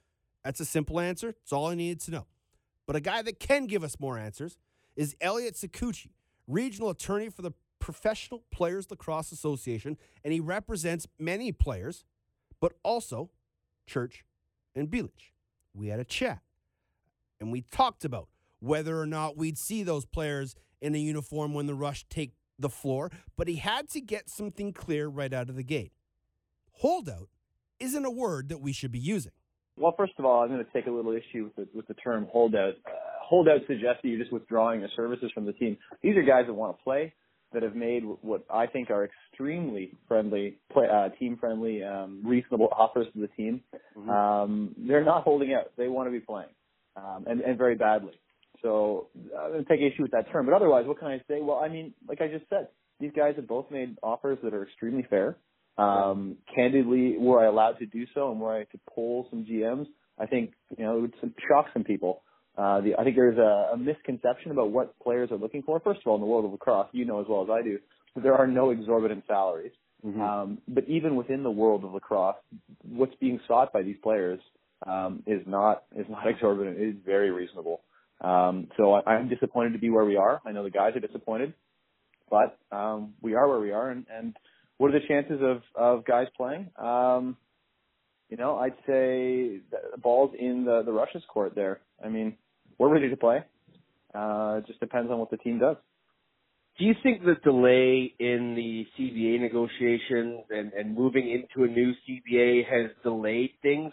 that's a simple answer. It's all I needed to know. But a guy that can give us more answers is Elliot Sakuchi, regional attorney for the Professional Players Lacrosse Association, and he represents many players, but also Church and Bielich. We had a chat, and we talked about whether or not we'd see those players in a uniform when the Rush take the floor, but he had to get something clear right out of the gate. Holdout isn't a word that we should be using. Well, first of all, I'm going to take a little issue with the, with the term holdout. Uh, holdout suggests that you're just withdrawing the services from the team. These are guys that want to play, that have made what I think are extremely friendly, play, uh, team friendly, um, reasonable offers to the team. Mm-hmm. Um, they're not holding out. They want to be playing, um, and, and very badly. So I'm going to take issue with that term. But otherwise, what can I say? Well, I mean, like I just said, these guys have both made offers that are extremely fair. Um, candidly, were I allowed to do so and were I to poll some GMs, I think, you know, it would shock some people. Uh, the, I think there's a, a misconception about what players are looking for. First of all, in the world of lacrosse, you know as well as I do, there are no exorbitant salaries. Mm-hmm. Um, but even within the world of lacrosse, what's being sought by these players um, is not is not exorbitant. It is very reasonable. Um, so I, I'm disappointed to be where we are. I know the guys are disappointed, but um, we are where we are. And, and what are the chances of of guys playing? Um, you know, I'd say the ball's in the the Rush's court there. I mean, we're ready to play. Uh, it just depends on what the team does. Do you think the delay in the CBA negotiations and, and moving into a new CBA has delayed things?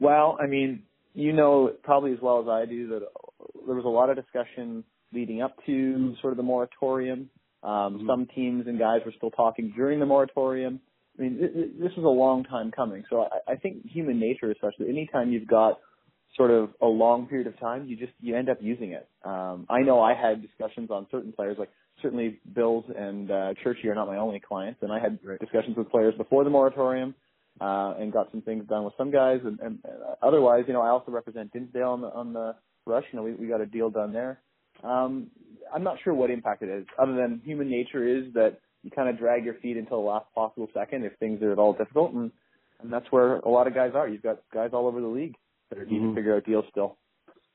Well, I mean, you know probably as well as I do that there was a lot of discussion leading up to sort of the moratorium. Um, mm-hmm. Some teams and guys were still talking during the moratorium. I mean, this was a long time coming. So I, I think human nature is such that anytime you've got sort of a long period of time, you just you end up using it. Um, I know I had discussions on certain players, like certainly Bills and uh, Churchy are not my only clients, and I had right. discussions with players before the moratorium uh, and got some things done with some guys. And, and uh, otherwise, you know, I also represent Dinsdale on the on the rush. You know, we, we got a deal done there. Um, I'm not sure what impact it is, other than human nature is that you kind of drag your feet until the last possible second if things are at all difficult, and and that's where a lot of guys are. You've got guys all over the league that are needing mm-hmm. to figure out deals still.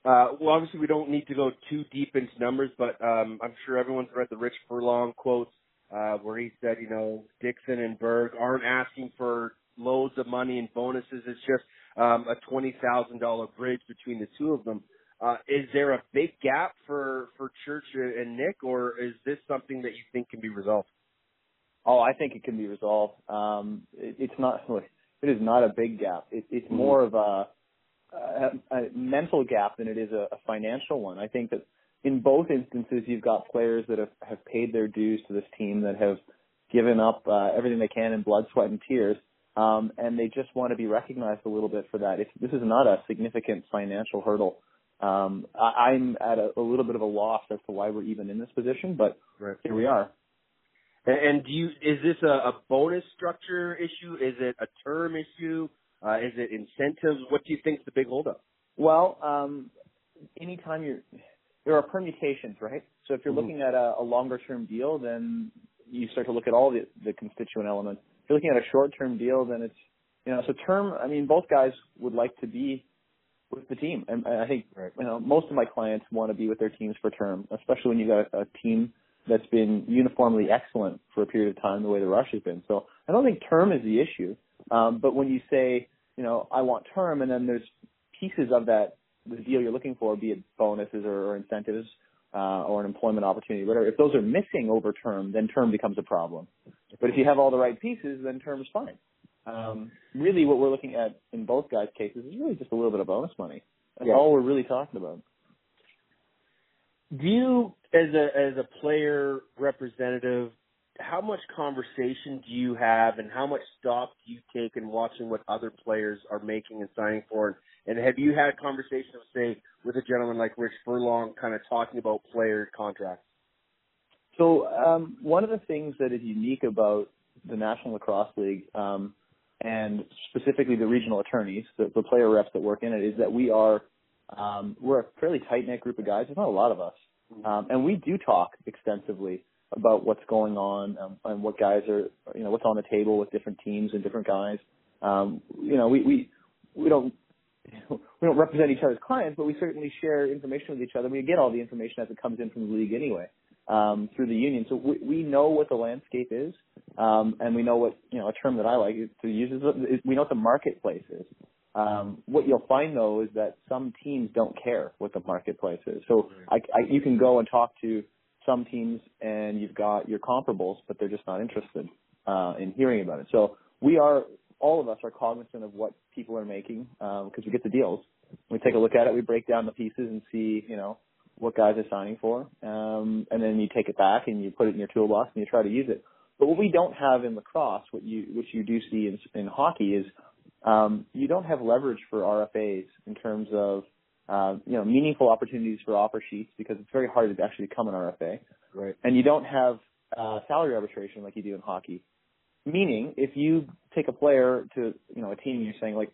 Uh, well, obviously, we don't need to go too deep into numbers, but um, I'm sure everyone's read the Rich Furlong quotes uh, where he said, you know, Dickson and Berg aren't asking for loads of money and bonuses. It's just um, a twenty thousand dollar bridge between the two of them. Uh, is there a big gap for for Church and Nick, or is this something that you think can be resolved? Oh, I think it can be resolved. Um, it, it's not. It is not a big gap. It, it's mm-hmm. more of a a, a mental gap than it is a, a financial one. I think that in both instances, you've got players that have, have paid their dues to this team that have given up uh, everything they can in blood, sweat, and tears, um, and they just want to be recognized a little bit for that. If this is not a significant financial hurdle, um, I, I'm at a, a little bit of a loss as to why we're even in this position, but right. here we are. And, and do you is this a, a bonus structure issue? Is it a term issue? Uh, is it incentives? What do you think is the big holdup? Well, um, anytime you're, there are permutations, right? So if you're Mhm. looking at a, a longer term deal, then you start to look at all the, the constituent elements. You're looking at a short term deal, then it's, you know, so term, I mean, both guys would like to be with the team. And I think, you know, most of my clients want to be with their teams for term, especially when you've got a, a team that's been uniformly excellent for a period of time, the way the Rush has been. So I don't think term is the issue. Um, but when you say, you know, I want term, and then there's pieces of that the deal you're looking for, be it bonuses or, or incentives uh, or an employment opportunity, whatever. If those are missing over term, then term becomes a problem. But if you have all the right pieces, then term is fine. Um, really, what we're looking at in both guys' cases is really just a little bit of bonus money. That's Yeah. all we're really talking about. Do you, as a as a player representative, how much conversation do you have, and how much stock do you take in watching what other players are making and signing for? And have you had conversations, say, with a gentleman like Rich Furlong, kind of talking about player contracts? So um, one of the things that is unique about the National Lacrosse League, um, and specifically the regional attorneys, the, the player reps that work in it, is that we are um, we're a fairly tight knit group of guys. There's not a lot of us, um, and we do talk extensively about what's going on um, and what guys are, you know, what's on the table with different teams and different guys. Um, you know, we we we don't we don't represent each other's clients, but we certainly share information with each other. We get all the information as it comes in from the league anyway um, through the union. So we, we know what the landscape is, um, and we know what you know a term that I like to use is, is we know what the marketplace is. Um, what you'll find though is that some teams don't care what the marketplace is. So I, I, you can go and talk to some teams, and you've got your comparables, but they're just not interested uh, in hearing about it. So we are all of us are cognizant of what people are making because we get the deals. We take a look at it, we break down the pieces and see, you know, what guys are signing for, um, and then you take it back and you put it in your toolbox and you try to use it. But what we don't have in lacrosse, what you which you do see in, in hockey, is um, you don't have leverage for RFAs in terms of uh, you know meaningful opportunities for offer sheets because it's very hard to actually become an RFA. Right. And you don't have uh, salary arbitration like you do in hockey. Meaning, if you take a player to you know a team, and you're saying like,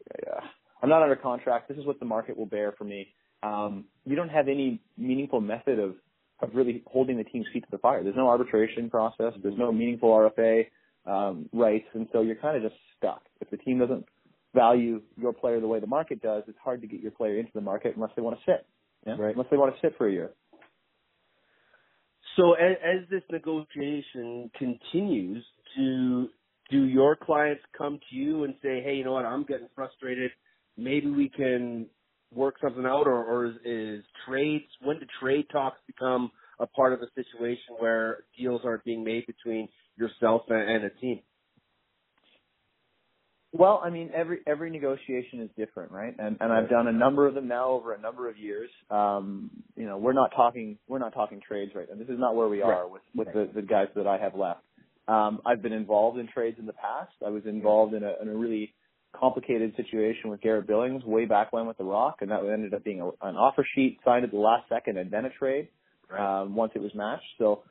I'm not under contract. This is what the market will bear for me. Um, you don't have any meaningful method of of really holding the team's feet to the fire. There's no arbitration process. There's no meaningful RFA um, rights, and so you're kind of just stuck. If the team doesn't value your player the way the market does, it's hard to get your player into the market unless they want to sit. Yeah? Right. Unless they want to sit for a year. So as, as this negotiation continues, do do your clients come to you and say, "Hey, you know what? I'm getting frustrated. Maybe we can work something out," or, or is, is trades when do trade talks become a part of the situation where deals aren't being made between yourself and, and a team? Well, I mean, every every negotiation is different, right? And and I've done a number of them now over a number of years. Um, you know, we're not talking we're not talking trades right now. This is not where we are with with the, the guys that I have left. Um, I've been involved in trades in the past. I was involved in a in a really complicated situation with Garrett Billings way back when with the Rock, and that ended up being a, an offer sheet signed at the last second and then a trade um, once it was matched. So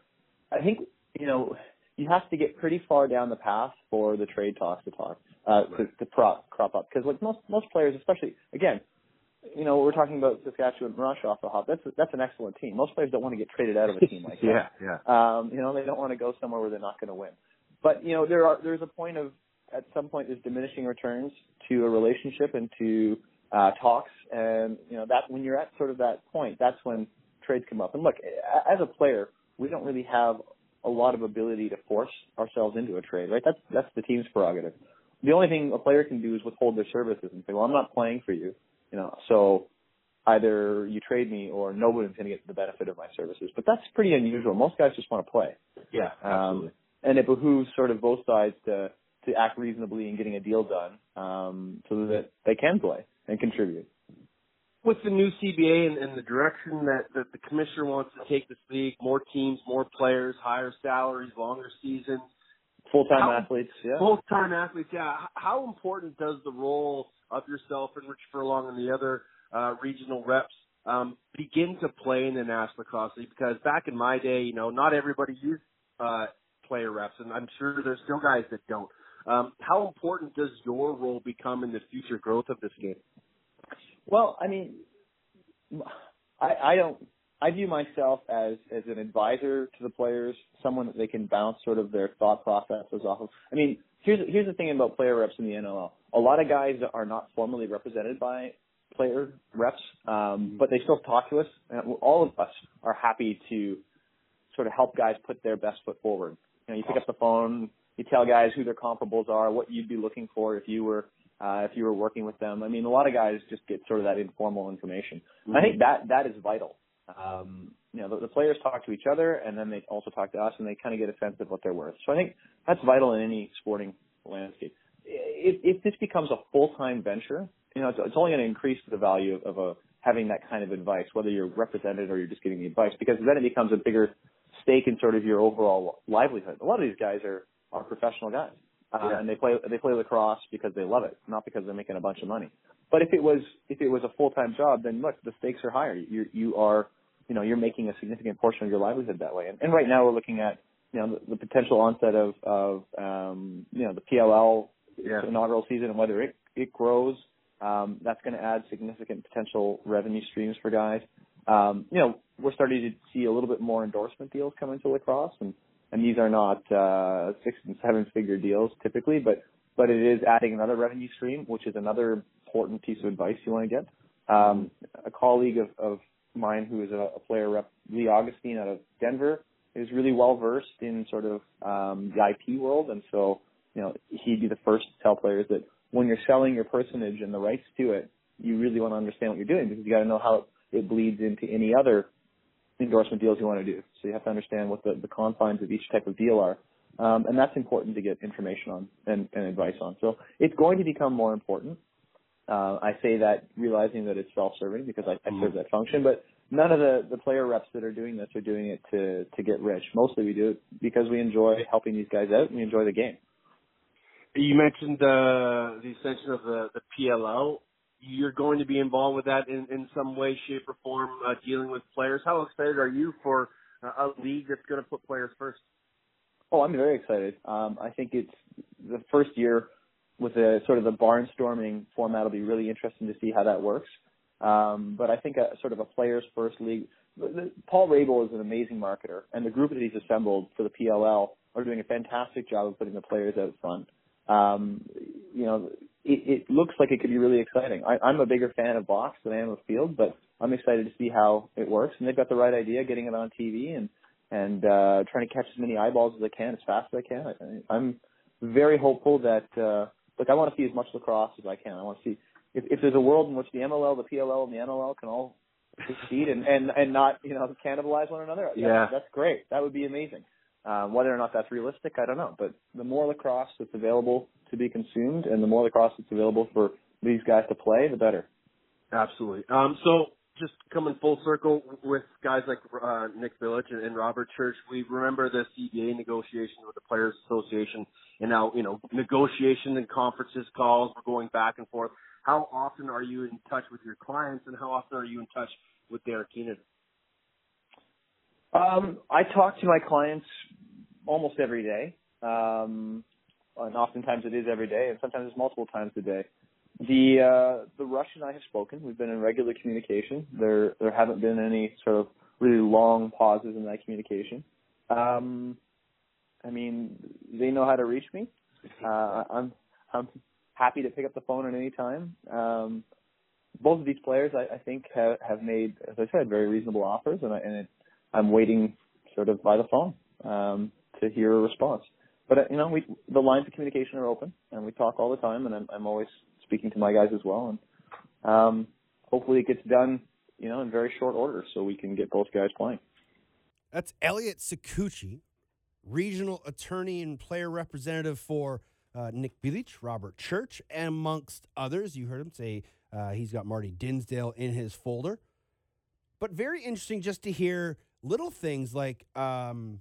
I think you know you have to get pretty far down the path for the trade talks to talk uh, to, to prop, crop up because like most most players, especially again, you know we're talking about Saskatchewan Rush off the hop. That's that's an excellent team. Most players don't want to get traded out of a team like that. yeah. yeah. Um, you know, they don't want to go somewhere where they're not going to win. But you know, there are there's a point of at some point there's diminishing returns to a relationship and to uh, talks, and you know that when you're at sort of that point, that's when trades come up. And look, as a player, we don't really have a lot of ability to force ourselves into a trade, right? That's that's the team's prerogative. The only thing a player can do is withhold their services and say, well, I'm not playing for you, you know, so either you trade me or nobody's going to get the benefit of my services. But that's pretty unusual. Most guys just want to play. Yeah, Um, and it behooves sort of both sides to to act reasonably in getting a deal done, um, so that they can play and contribute. With the new CBA and, and the direction that, that the commissioner wants to take this league, more teams, more players, higher salaries, longer seasons, Full time How- athletes, yeah. Full time athletes, yeah. How important does the role of yourself and Rich Furlong and the other uh, regional reps um, begin to play in the National Lacrosse League? Because back in my day, you know, not everybody used uh, player reps, and I'm sure there's still guys that don't. Um, how important does your role become in the future growth of this game? Well, I mean, I, I don't. I view myself as as an advisor to the players, someone that they can bounce sort of their thought processes off of. I mean, here's here's the thing about player reps in the NLL. A lot of guys are not formally represented by player reps, um, but they still talk to us. And all of us are happy to sort of help guys put their best foot forward. You know, you pick up the phone, you tell guys who their comparables are, what you'd be looking for if you were uh, if you were working with them. I mean, a lot of guys just get sort of that informal information. Mm-hmm. I think that that is vital. Um, you know, the, the players talk to each other, and then they also talk to us, and they kind of get a sense of what they're worth. So I think that's vital in any sporting landscape. If, if this becomes a full-time venture, you know, it's, it's only going to increase the value of, a having that kind of advice, whether you're represented or you're just getting the advice, because then it becomes a bigger stake in sort of your overall livelihood. A lot of these guys are are professional guys, uh, yeah. and they play they play lacrosse because they love it, not because they're making a bunch of money. But if it was if it was a full time job, then look, the stakes are higher. You you are you know, you're making a significant portion of your livelihood that way. And, and right now we're looking at, you know, the, the potential onset of, of, um, you know, the PLL yeah. inaugural season and whether it, it grows. Um, that's going to add significant potential revenue streams for guys. Um, you know, we're starting to see a little bit more endorsement deals come into lacrosse and, and these are not, uh, six and seven figure deals typically, but, but it is adding another revenue stream, which is another important piece of advice you want to get. Um, a colleague of, of mine who is a, a player rep, Lee Augustine out of Denver, is really well versed in sort of um, the IP world, and so you know he'd be the first to tell players that when you're selling your personage and the rights to it, you really want to understand what you're doing because you got to know how it bleeds into any other endorsement deals you want to do. So you have to understand what the, the confines of each type of deal are. Um, and that's important to get information on and, and advice on. So it's going to become more important. Uh, I say that realizing that it's self-serving because I, I serve that function, but none of the, the player reps that are doing this are doing it to, to get rich. Mostly we do it because we enjoy helping these guys out and we enjoy the game. You mentioned uh, the extension of the, the PLL. You're going to be involved with that in, in some way, shape, or form, uh, dealing with players. How excited are you for a league that's going to put players first? Oh, I'm very excited. Um, I think it's the first year with a sort of the barnstorming format. It'll be really interesting to see how that works. Um, but I think a sort of a players first league. Paul Rabil is an amazing marketer, and the group that he's assembled for the PLL are doing a fantastic job of putting the players out front. Um, you know, it, it looks like it could be really exciting. I, I'm a bigger fan of box than I am of field, but I'm excited to see how it works. And they've got the right idea, getting it on TV and and uh, trying to catch as many eyeballs as I can as fast as I can. I, I'm very hopeful that uh, look, I want to see as much lacrosse as I can. I want to see if, if there's a world in which the MLL, the PLL, and the NLL can all succeed and, and, and not, you know, cannibalize one another. Yeah. That's, that's great. That would be amazing. Um, whether or not that's realistic, I don't know. But the more lacrosse that's available to be consumed and the more lacrosse that's available for these guys to play, the better. Absolutely. Um, so just coming full circle with guys like uh, Nick Bilic and, and Robert Church, we remember the CBA negotiations with the Players Association, and now you know negotiation and conferences calls were going back and forth. How often are you in touch with your clients, and how often are you in touch with Derek Keenan? Um, I talk to my clients almost every day, um, and oftentimes it is every day, and sometimes it's multiple times a day. The uh, the Rush and I have spoken. We've been in regular communication. There there haven't been any sort of really long pauses in that communication. Um, I mean, they know how to reach me. Uh, I'm I'm happy to pick up the phone at any time. Um, both of these players, I, I think, have, have made, as I said, very reasonable offers, and, I, and it, I'm waiting sort of by the phone um, to hear a response. But uh, you know, we the lines of communication are open, and we talk all the time, and I'm, I'm always speaking to my guys as well, and um, hopefully it gets done, you know, in very short order so we can get both guys playing. That's Elliot Sakuchi, regional attorney and player representative for uh, Nick Bilic, Robert Church, and amongst others. You heard him say uh, he's got Marty Dinsdale in his folder. But very interesting just to hear little things like um,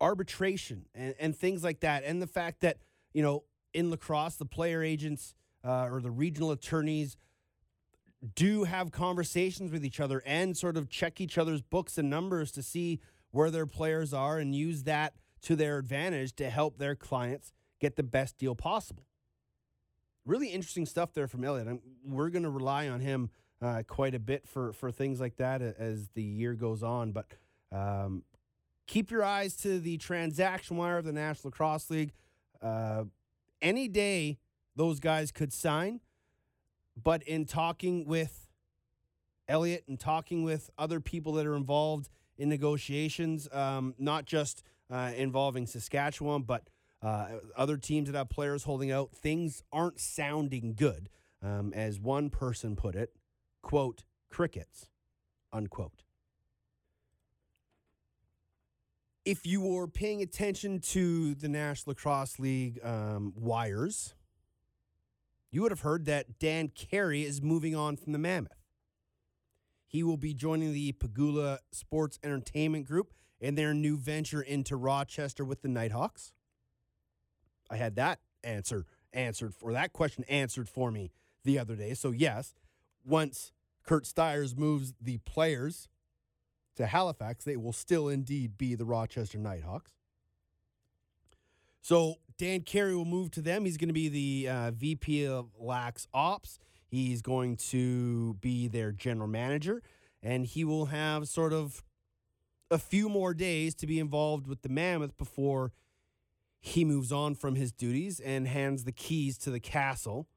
arbitration and, and things like that, and the fact that, you know, in lacrosse, the player agents uh, or the regional attorneys do have conversations with each other and sort of check each other's books and numbers to see where their players are and use that to their advantage to help their clients get the best deal possible. Really interesting stuff there from Elliot. We're going to rely on him uh, quite a bit for for things like that as the year goes on. But um, keep your eyes to the transaction wire of the National Lacrosse League. Uh, any day, those guys could sign. But in talking with Elliot and talking with other people that are involved in negotiations, um, not just uh, involving Saskatchewan, but uh, other teams that have players holding out, things aren't sounding good. Um, as one person put it, quote, crickets, unquote. If you were paying attention to the National Lacrosse League um, wires, you would have heard that Dan Carey is moving on from the Mammoth. He will be joining the Pegula Sports Entertainment Group in their new venture into Rochester with the Nighthawks. I had that answer answered for that question answered for me the other day. So yes, once Curt Styres moves the players to Halifax, they will still indeed be the Rochester Nighthawks. So Dan Carey will move to them. He's going to be the uh, VP of Lax Ops. He's going to be their general manager, and he will have sort of a few more days to be involved with the Mammoth before he moves on from his duties and hands the keys to the castle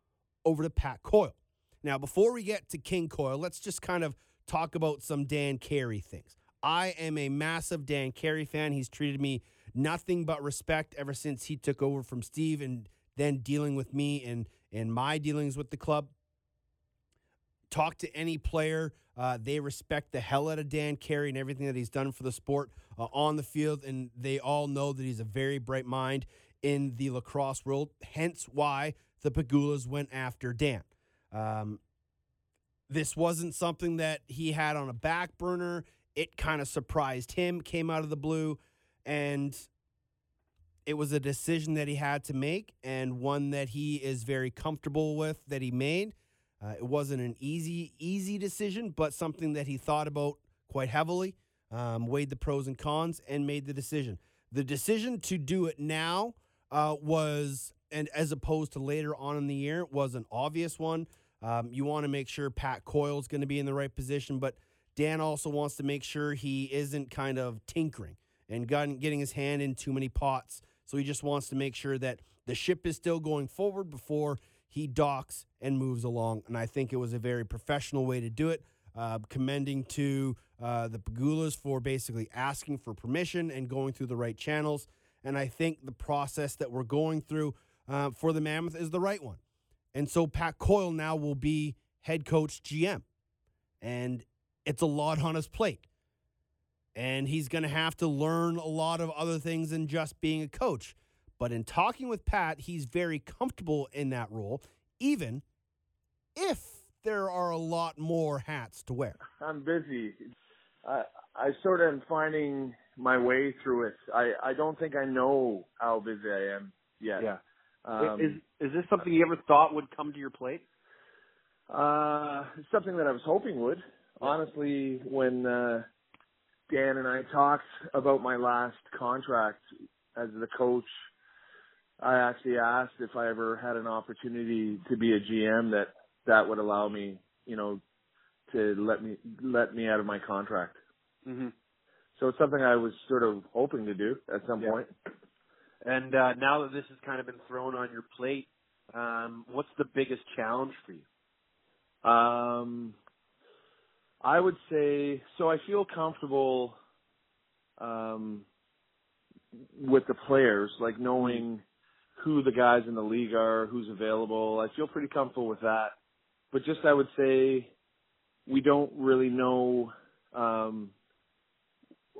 over to Pat Coyle. Now, before we get to King Coyle, let's just kind of talk about some Dan Carey things. I am a massive Dan Carey fan. He's treated me nothing but respect ever since he took over from Steve and then dealing with me and, and my dealings with the club. Talk to any player. Uh, they respect the hell out of Dan Carey and everything that he's done for the sport uh, on the field, and they all know that he's a very bright mind in the lacrosse world. Hence why the Pegulas went after Dan. Um, this wasn't something that he had on a back burner. It kind of surprised him, came out of the blue, and it was a decision that he had to make and one that he is very comfortable with that he made. Uh, it wasn't an easy, easy decision, but something that he thought about quite heavily, um, weighed the pros and cons, and made the decision. The decision to do it now uh, was, and as opposed to later on in the year, was an obvious one. Um, you want to make sure Pat Coyle's going to be in the right position, but Dan also wants to make sure he isn't kind of tinkering and getting his hand in too many pots. So he just wants to make sure that the ship is still going forward before he docks and moves along. And I think it was a very professional way to do it. Uh, commending to uh, the Pegulas for basically asking for permission and going through the right channels. And I think the process that we're going through uh, for the Mammoth is the right one. And so Pat Coyle now will be head coach GM. And it's a lot on his plate. And he's going to have to learn a lot of other things than just being a coach. But in talking with Pat, he's very comfortable in that role, even if there are a lot more hats to wear. I'm busy. I I sort of am finding my way through it. I I don't think I know how busy I am yet. Yeah. Um, is is this something you ever thought would come to your plate? Uh, something that I was hoping would. Honestly, when uh, Dan and I talked about my last contract as the coach, I actually asked if I ever had an opportunity to be a GM that that would allow me, you know, to let me let me out of my contract. Mm-hmm. So it's something I was sort of hoping to do at some point. And uh, now that this has kind of been thrown on your plate, um, what's the biggest challenge for you? Um, I would say so. I feel comfortable um, with the players, like knowing who the guys in the league are, who's available. I feel pretty comfortable with that. But just I would say we don't really know. Um,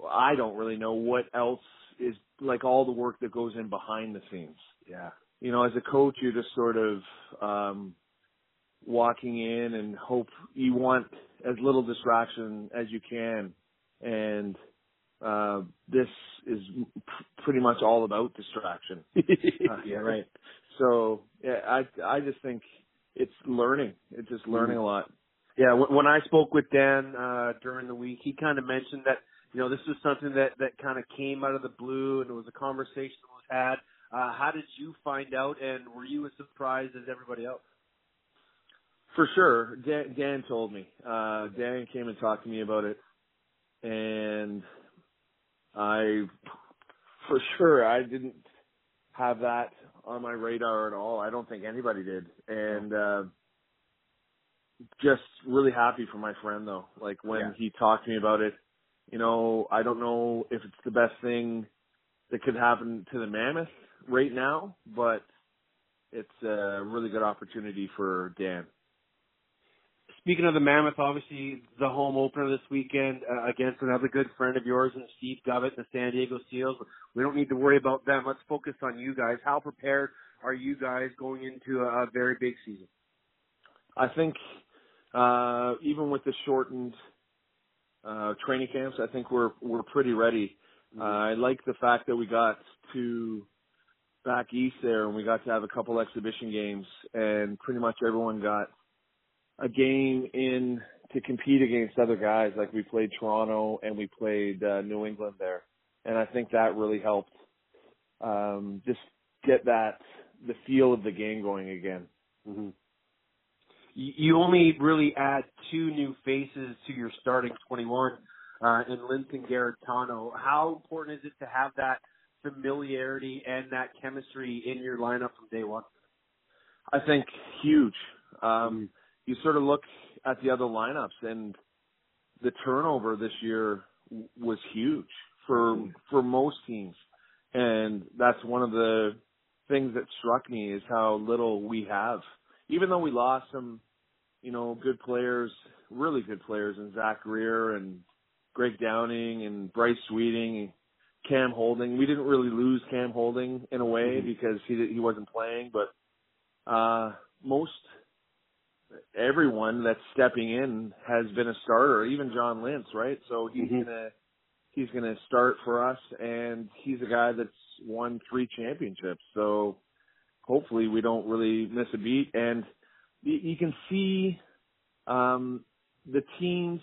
I don't really know what else is like all the work that goes in behind the scenes. Yeah. You know, as a coach, you're just sort of um, walking in and hope you want as little distraction as you can, and uh, this is p- pretty much all about distraction. Uh, yeah, right. So yeah, I I just think it's learning. It's just learning a lot. Yeah, wh- when I spoke with Dan uh, during the week, he kind of mentioned that you know this was something that that kind of came out of the blue, and it was a conversation that was had Uh, how did you find out, and were you as surprised as everybody else? For sure, Dan, Dan told me. Uh, Dan came and talked to me about it, and I, for sure, I didn't have that on my radar at all. I don't think anybody did, and uh, just really happy for my friend though. Like when Yeah. he talked to me about it, you know, I don't know if it's the best thing that could happen to the Mammoth right now, but it's a really good opportunity for Dan. Speaking of the Mammoth, obviously the home opener this weekend uh, against another good friend of yours and Steve Govett, the San Diego Seals. We don't need to worry about them. Let's focus on you guys. How prepared are you guys going into a, a very big season? I think uh, even with the shortened uh, training camps, I think we're we're pretty ready. Uh, I like the fact that we got to back east there and we got to have a couple exhibition games, and pretty much everyone got a game in to compete against other guys. Like we played Toronto and we played uh, New England there, and I think that really helped um, just get that the feel of the game going again. Mm-hmm. You only really add two new faces to your starting 21 uh, in Linton Garitano. How important is it to have that familiarity and that chemistry in your lineup from day one? I think huge. Um, you sort of look at the other lineups, and the turnover this year was huge for for most teams, and that's one of the things that struck me is how little we have. Even though we lost some, you know, good players, really good players, in Zach Greer and Greg Downing and Bryce Sweeting, and Cam Holding. We didn't really lose Cam Holding in a way because he he wasn't playing, but uh, most everyone that's stepping in has been a starter, even John Lintz, right? So he's gonna he's gonna start for us, and he's a guy that's won three championships. So hopefully we don't really miss a beat, and you, can see um, the teams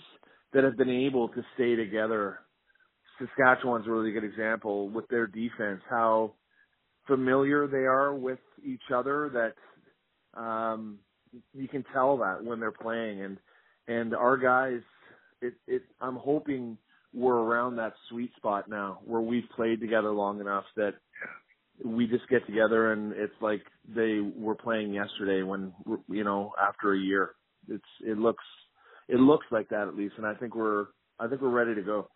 that have been able to stay together. Saskatchewan's a really good example with their defense, how familiar they are with each other that um you can tell that when they're playing. And and our guys it it I'm hoping we're around that sweet spot now where we've played together long enough that we just get together and it's like they were playing yesterday when you know after a year it's it looks it looks like that at least and I think we're I think we're ready to go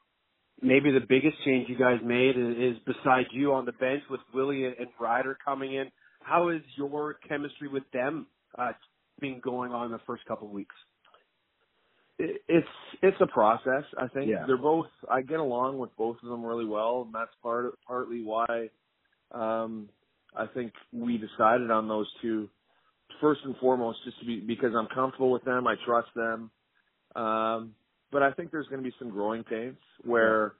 Maybe the biggest change you guys made is, is besides you on the bench with Willie and Ryder coming in. How is your chemistry with them uh, been going on the first couple of weeks? it, it's it's a process. I think Yeah. they're both. I get along with both of them really well, and that's part partly why um, I think we decided on those two first and foremost, just to be because I'm comfortable with them, I trust them. Um, but I think there's going to be some growing pains where,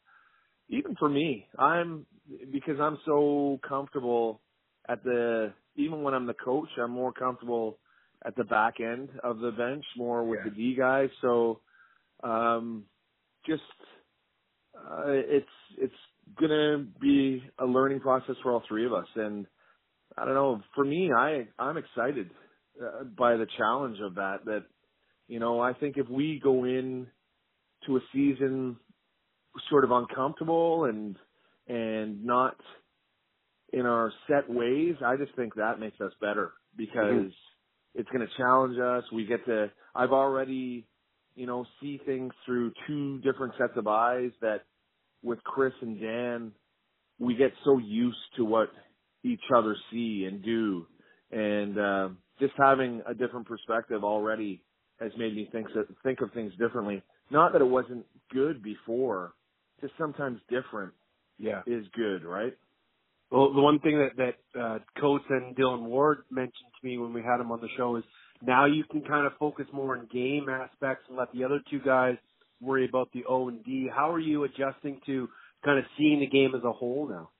even for me, I'm because I'm so comfortable at the even when I'm the coach, I'm more comfortable at the back end of the bench, more with the D guys. So, um, just uh, it's it's gonna be a learning process for all three of us, and I don't know. For me, I I'm excited uh, by the challenge of that. That you know, I think if we go in to a season sort of uncomfortable and and not in our set ways, I just think that makes us better because it's going to challenge us. We get to, I've already, you know, see things through two different sets of eyes that with Chris and Dan, we get so used to what each other see and do. And, uh, just having a different perspective already has made me think, think of things differently. Not that it wasn't good before, just sometimes different Yeah. is good, right? Well, the one thing that that uh, Coates and Dillon Ward mentioned to me when we had him on the show is now you can kind of focus more on game aspects and let the other two guys worry about the O and D. How are you adjusting to kind of seeing the game as a whole now?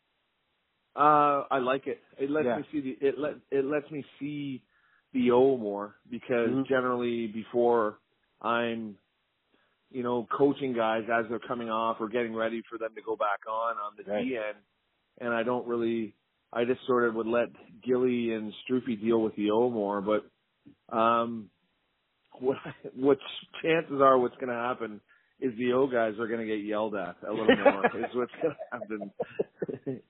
Uh, I like it. It lets Yeah. me see the it let it lets me see the O more because Mhm. generally before I'm, you know, coaching guys as they're coming off or getting ready for them to go back on on the Right. D end, and I don't really I just sort of would let Gilly and Stroopy deal with the O more. But um, what what chances are what's going to happen is the O guys are going to get yelled at a little more. is what's going to happen,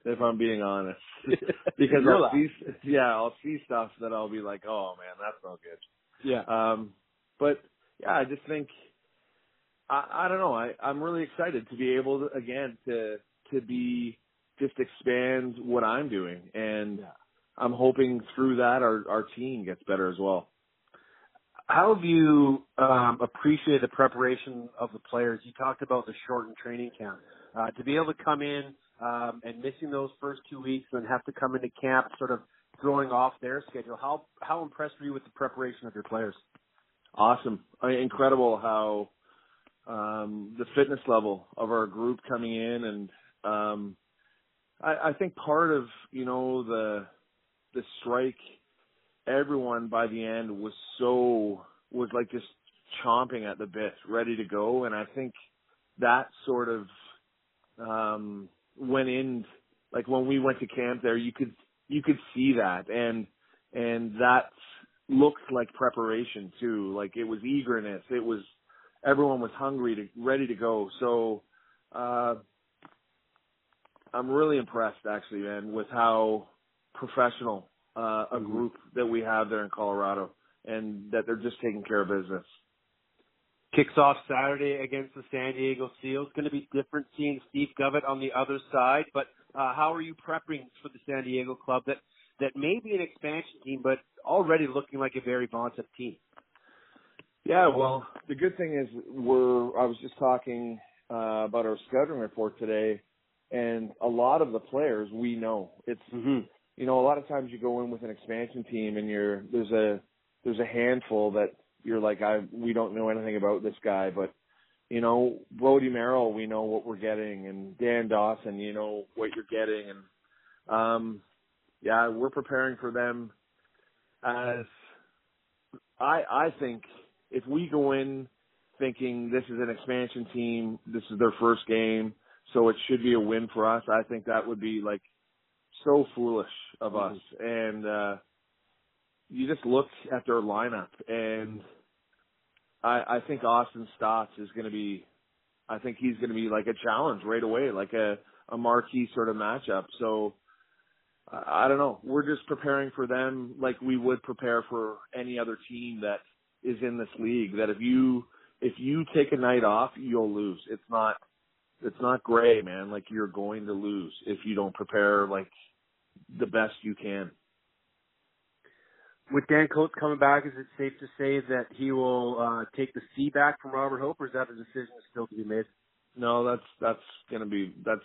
if I'm being honest. because I'll see, yeah, I'll see stuff that I'll be like, oh man, that's no good. Yeah. Um, but yeah, I just think I, I don't know. I, I'm really excited to be able to again to to be just expand what I'm doing, and I'm hoping through that our our team gets better as well. How have you um, appreciated the preparation of the players? You talked about the shortened training camp. Uh, to be able to come in um, and missing those first two weeks and have to come into camp sort of throwing off their schedule, how how impressed were you with the preparation of your players? Awesome, I incredible how um, the fitness level of our group coming in, and um, I, I think part of you know the the strike, everyone by the end was so was like just chomping at the bit, ready to go, and I think that sort of um, went in like when we went to camp there, you could you could see that, and and that looked like preparation too. Like it was eagerness. It was everyone was hungry to ready to go. So uh I'm really impressed actually, man, with how professional uh a group that we have there in Colorado and that they're just taking care of business. Kicks off Saturday against the San Diego Seals. Going to be different seeing Steve Govett on the other side, but uh, how are you prepping for the San Diego club that that may be an expansion team, but already looking like a very vaunted team? Yeah, well, the good thing is we're. I was just talking uh, about our scouting report today, and a lot of the players we know. It's you know a lot of times you go in with an expansion team and you're there's a there's a handful that you're like I we don't know anything about this guy, but you know Brody Merrill we know what we're getting, and Dan Dawson you know what you're getting, and um yeah we're preparing for them as I I think if we go in thinking this is an expansion team, this is their first game, so it should be a win for us, I think that would be like so foolish of us. And uh you just look at their lineup and I I think Austin Staats is gonna be I think he's gonna be like a challenge right away, like a, a marquee sort of matchup. So I I don't know. We're just preparing for them like we would prepare for any other team that is in this league. That if you if you take a night off, you'll lose. It's not it's not gray, man. Like you're going to lose if you don't prepare like the best you can. With Dan Coates coming back, is it safe to say that he will uh, take the C back from Robert Hope, or is that a decision still to be made? No, that's that's gonna be that's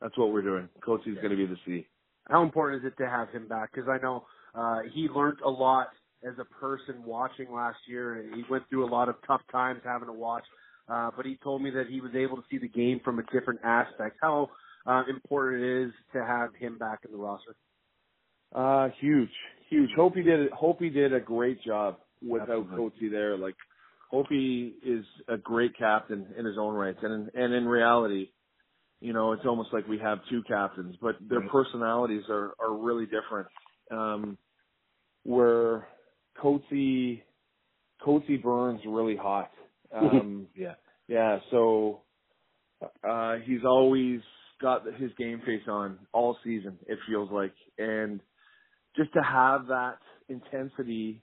that's what we're doing. Coach is gonna be the C. How important is it to have him back? Because I know uh, he learned a lot as a person watching last year, he went through a lot of tough times having to watch. Uh, but he told me that he was able to see the game from a different aspect. How uh, important it is to have him back in the roster? Uh, huge, huge. Hope he did. Hope he did a great job without. Coatsy there. Like, Hope he is a great captain in his own right, and and in reality, you know, it's almost like we have two captains, but their personalities are are really different. Um, where Coatsy Coatsy burns really hot. Um, yeah. yeah, so uh he's always got his game face on all season, it feels like. And just to have that intensity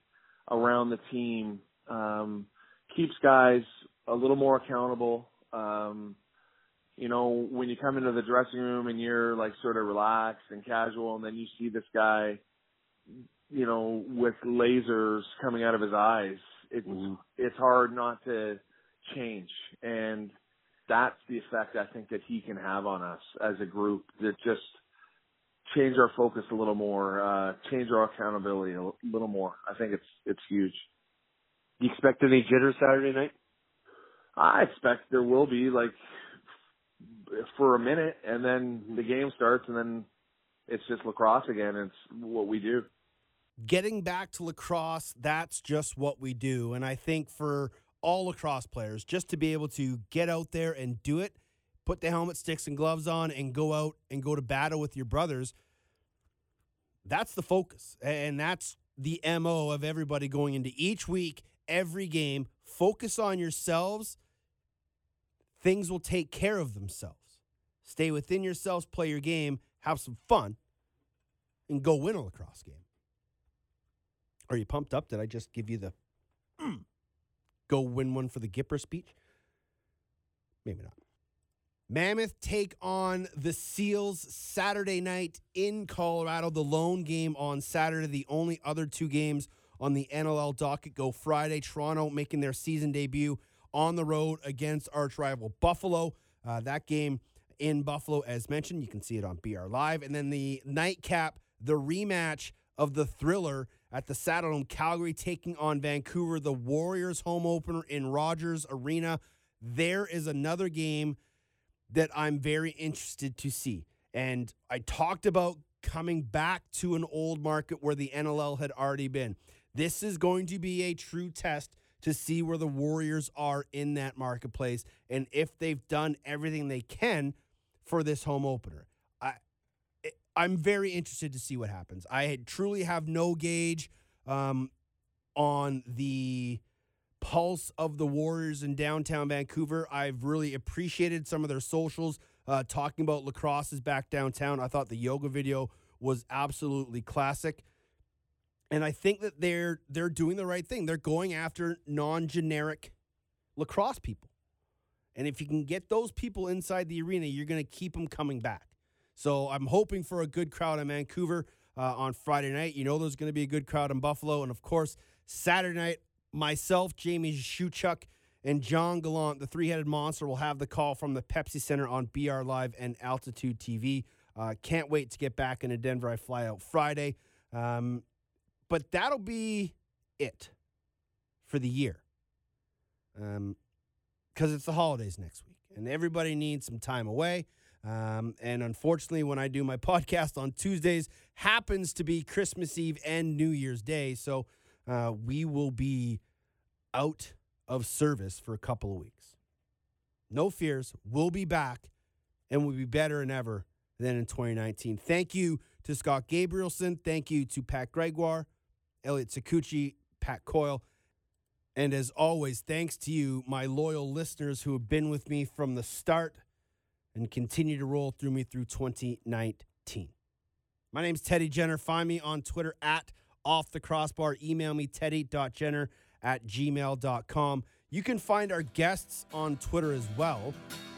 around the team um keeps guys a little more accountable. Um you know, when you come into the dressing room and you're like sort of relaxed and casual and then you see this guy you know, with lasers coming out of his eyes, it's it's hard not to change. And that's the effect I think that he can have on us as a group that just change our focus a little more, uh, change our accountability a little more. I think it's it's huge. Do you expect any jitters Saturday night? I expect there will be like for a minute and then the game starts and then it's just lacrosse again. It's what we do. getting back to lacrosse, that's just what we do. And I think for all lacrosse players, just to be able to get out there and do it, put the helmet, sticks, and gloves on, and go out and go to battle with your brothers, That's the focus. And that's the MO of everybody going into each week, every game. Focus on yourselves. Things will take care of themselves. Stay within yourselves, play your game, have some fun, and go win a lacrosse game. Are you pumped up? Did I just give you the go win one for the Gipper speech? Maybe not. Mammoth take on the Seals Saturday night in Colorado. The lone game on Saturday. The only other two games on the NLL docket go Friday. Toronto making their season debut on the road against arch rival Buffalo. Uh, that game in Buffalo, as mentioned, you can see it on BR Live. And then the nightcap, the rematch of the thriller at the Saddledome Calgary taking on Vancouver, the Warriors home opener in Rogers Arena. There is another game that I'm very interested to see. And I talked about coming back to an old market where the NLL had already been. This is going to be a true test to see where the Warriors are in that marketplace and if they've done everything they can for this home opener. I'm very interested to see what happens. I truly have no gauge um, on the pulse of the Warriors in downtown Vancouver. I've really appreciated some of their socials uh, talking about lacrosse is back downtown. I thought the yoga video was absolutely classic. And I think that they're they're doing the right thing. They're going after non-generic lacrosse people. And if you can get those people inside the arena, you're going to keep them coming back. So I'm hoping for a good crowd in Vancouver uh, on Friday night. You know there's going to be a good crowd in Buffalo. And of course, Saturday night, myself, Jamie Shuchuk, and John Gallant, the three headed monster, will have the call from the Pepsi Center on BR Live and Altitude TV. Uh, can't wait to get back into Denver. I fly out Friday. Um, but that'll be it for the year. Um, because it's the holidays next week and everybody needs some time away. Um, and unfortunately, when I do my podcast on Tuesdays, happens to be Christmas Eve and New Year's Day. So uh, we will be out of service for a couple of weeks. No fears. We'll be back and we'll be better than ever than in 2019. Thank you to Scott Gabrielson. Thank you to Pat Gregoire, Elliot Sakuchi, Pat Coyle. And as always, thanks to you, my loyal listeners who have been with me from the start and continue to roll through me through 2019. My name's Teddy Jenner. Find me on Twitter at off the crossbar. Email me teddy.jenner at gmail.com. You can find our guests on Twitter as well.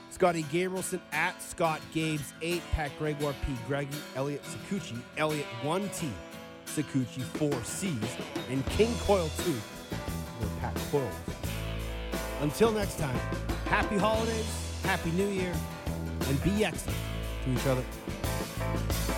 Scotty Gabrielson at Scott Gabes 8, Pat Gregoire P. Greggy, Elliot Sakuchi, Elliot 1T, Sakuchi 4 C's, and King Coil 2, where Pat Coyle. Until next time, happy holidays, happy new year, and be excellent to each other.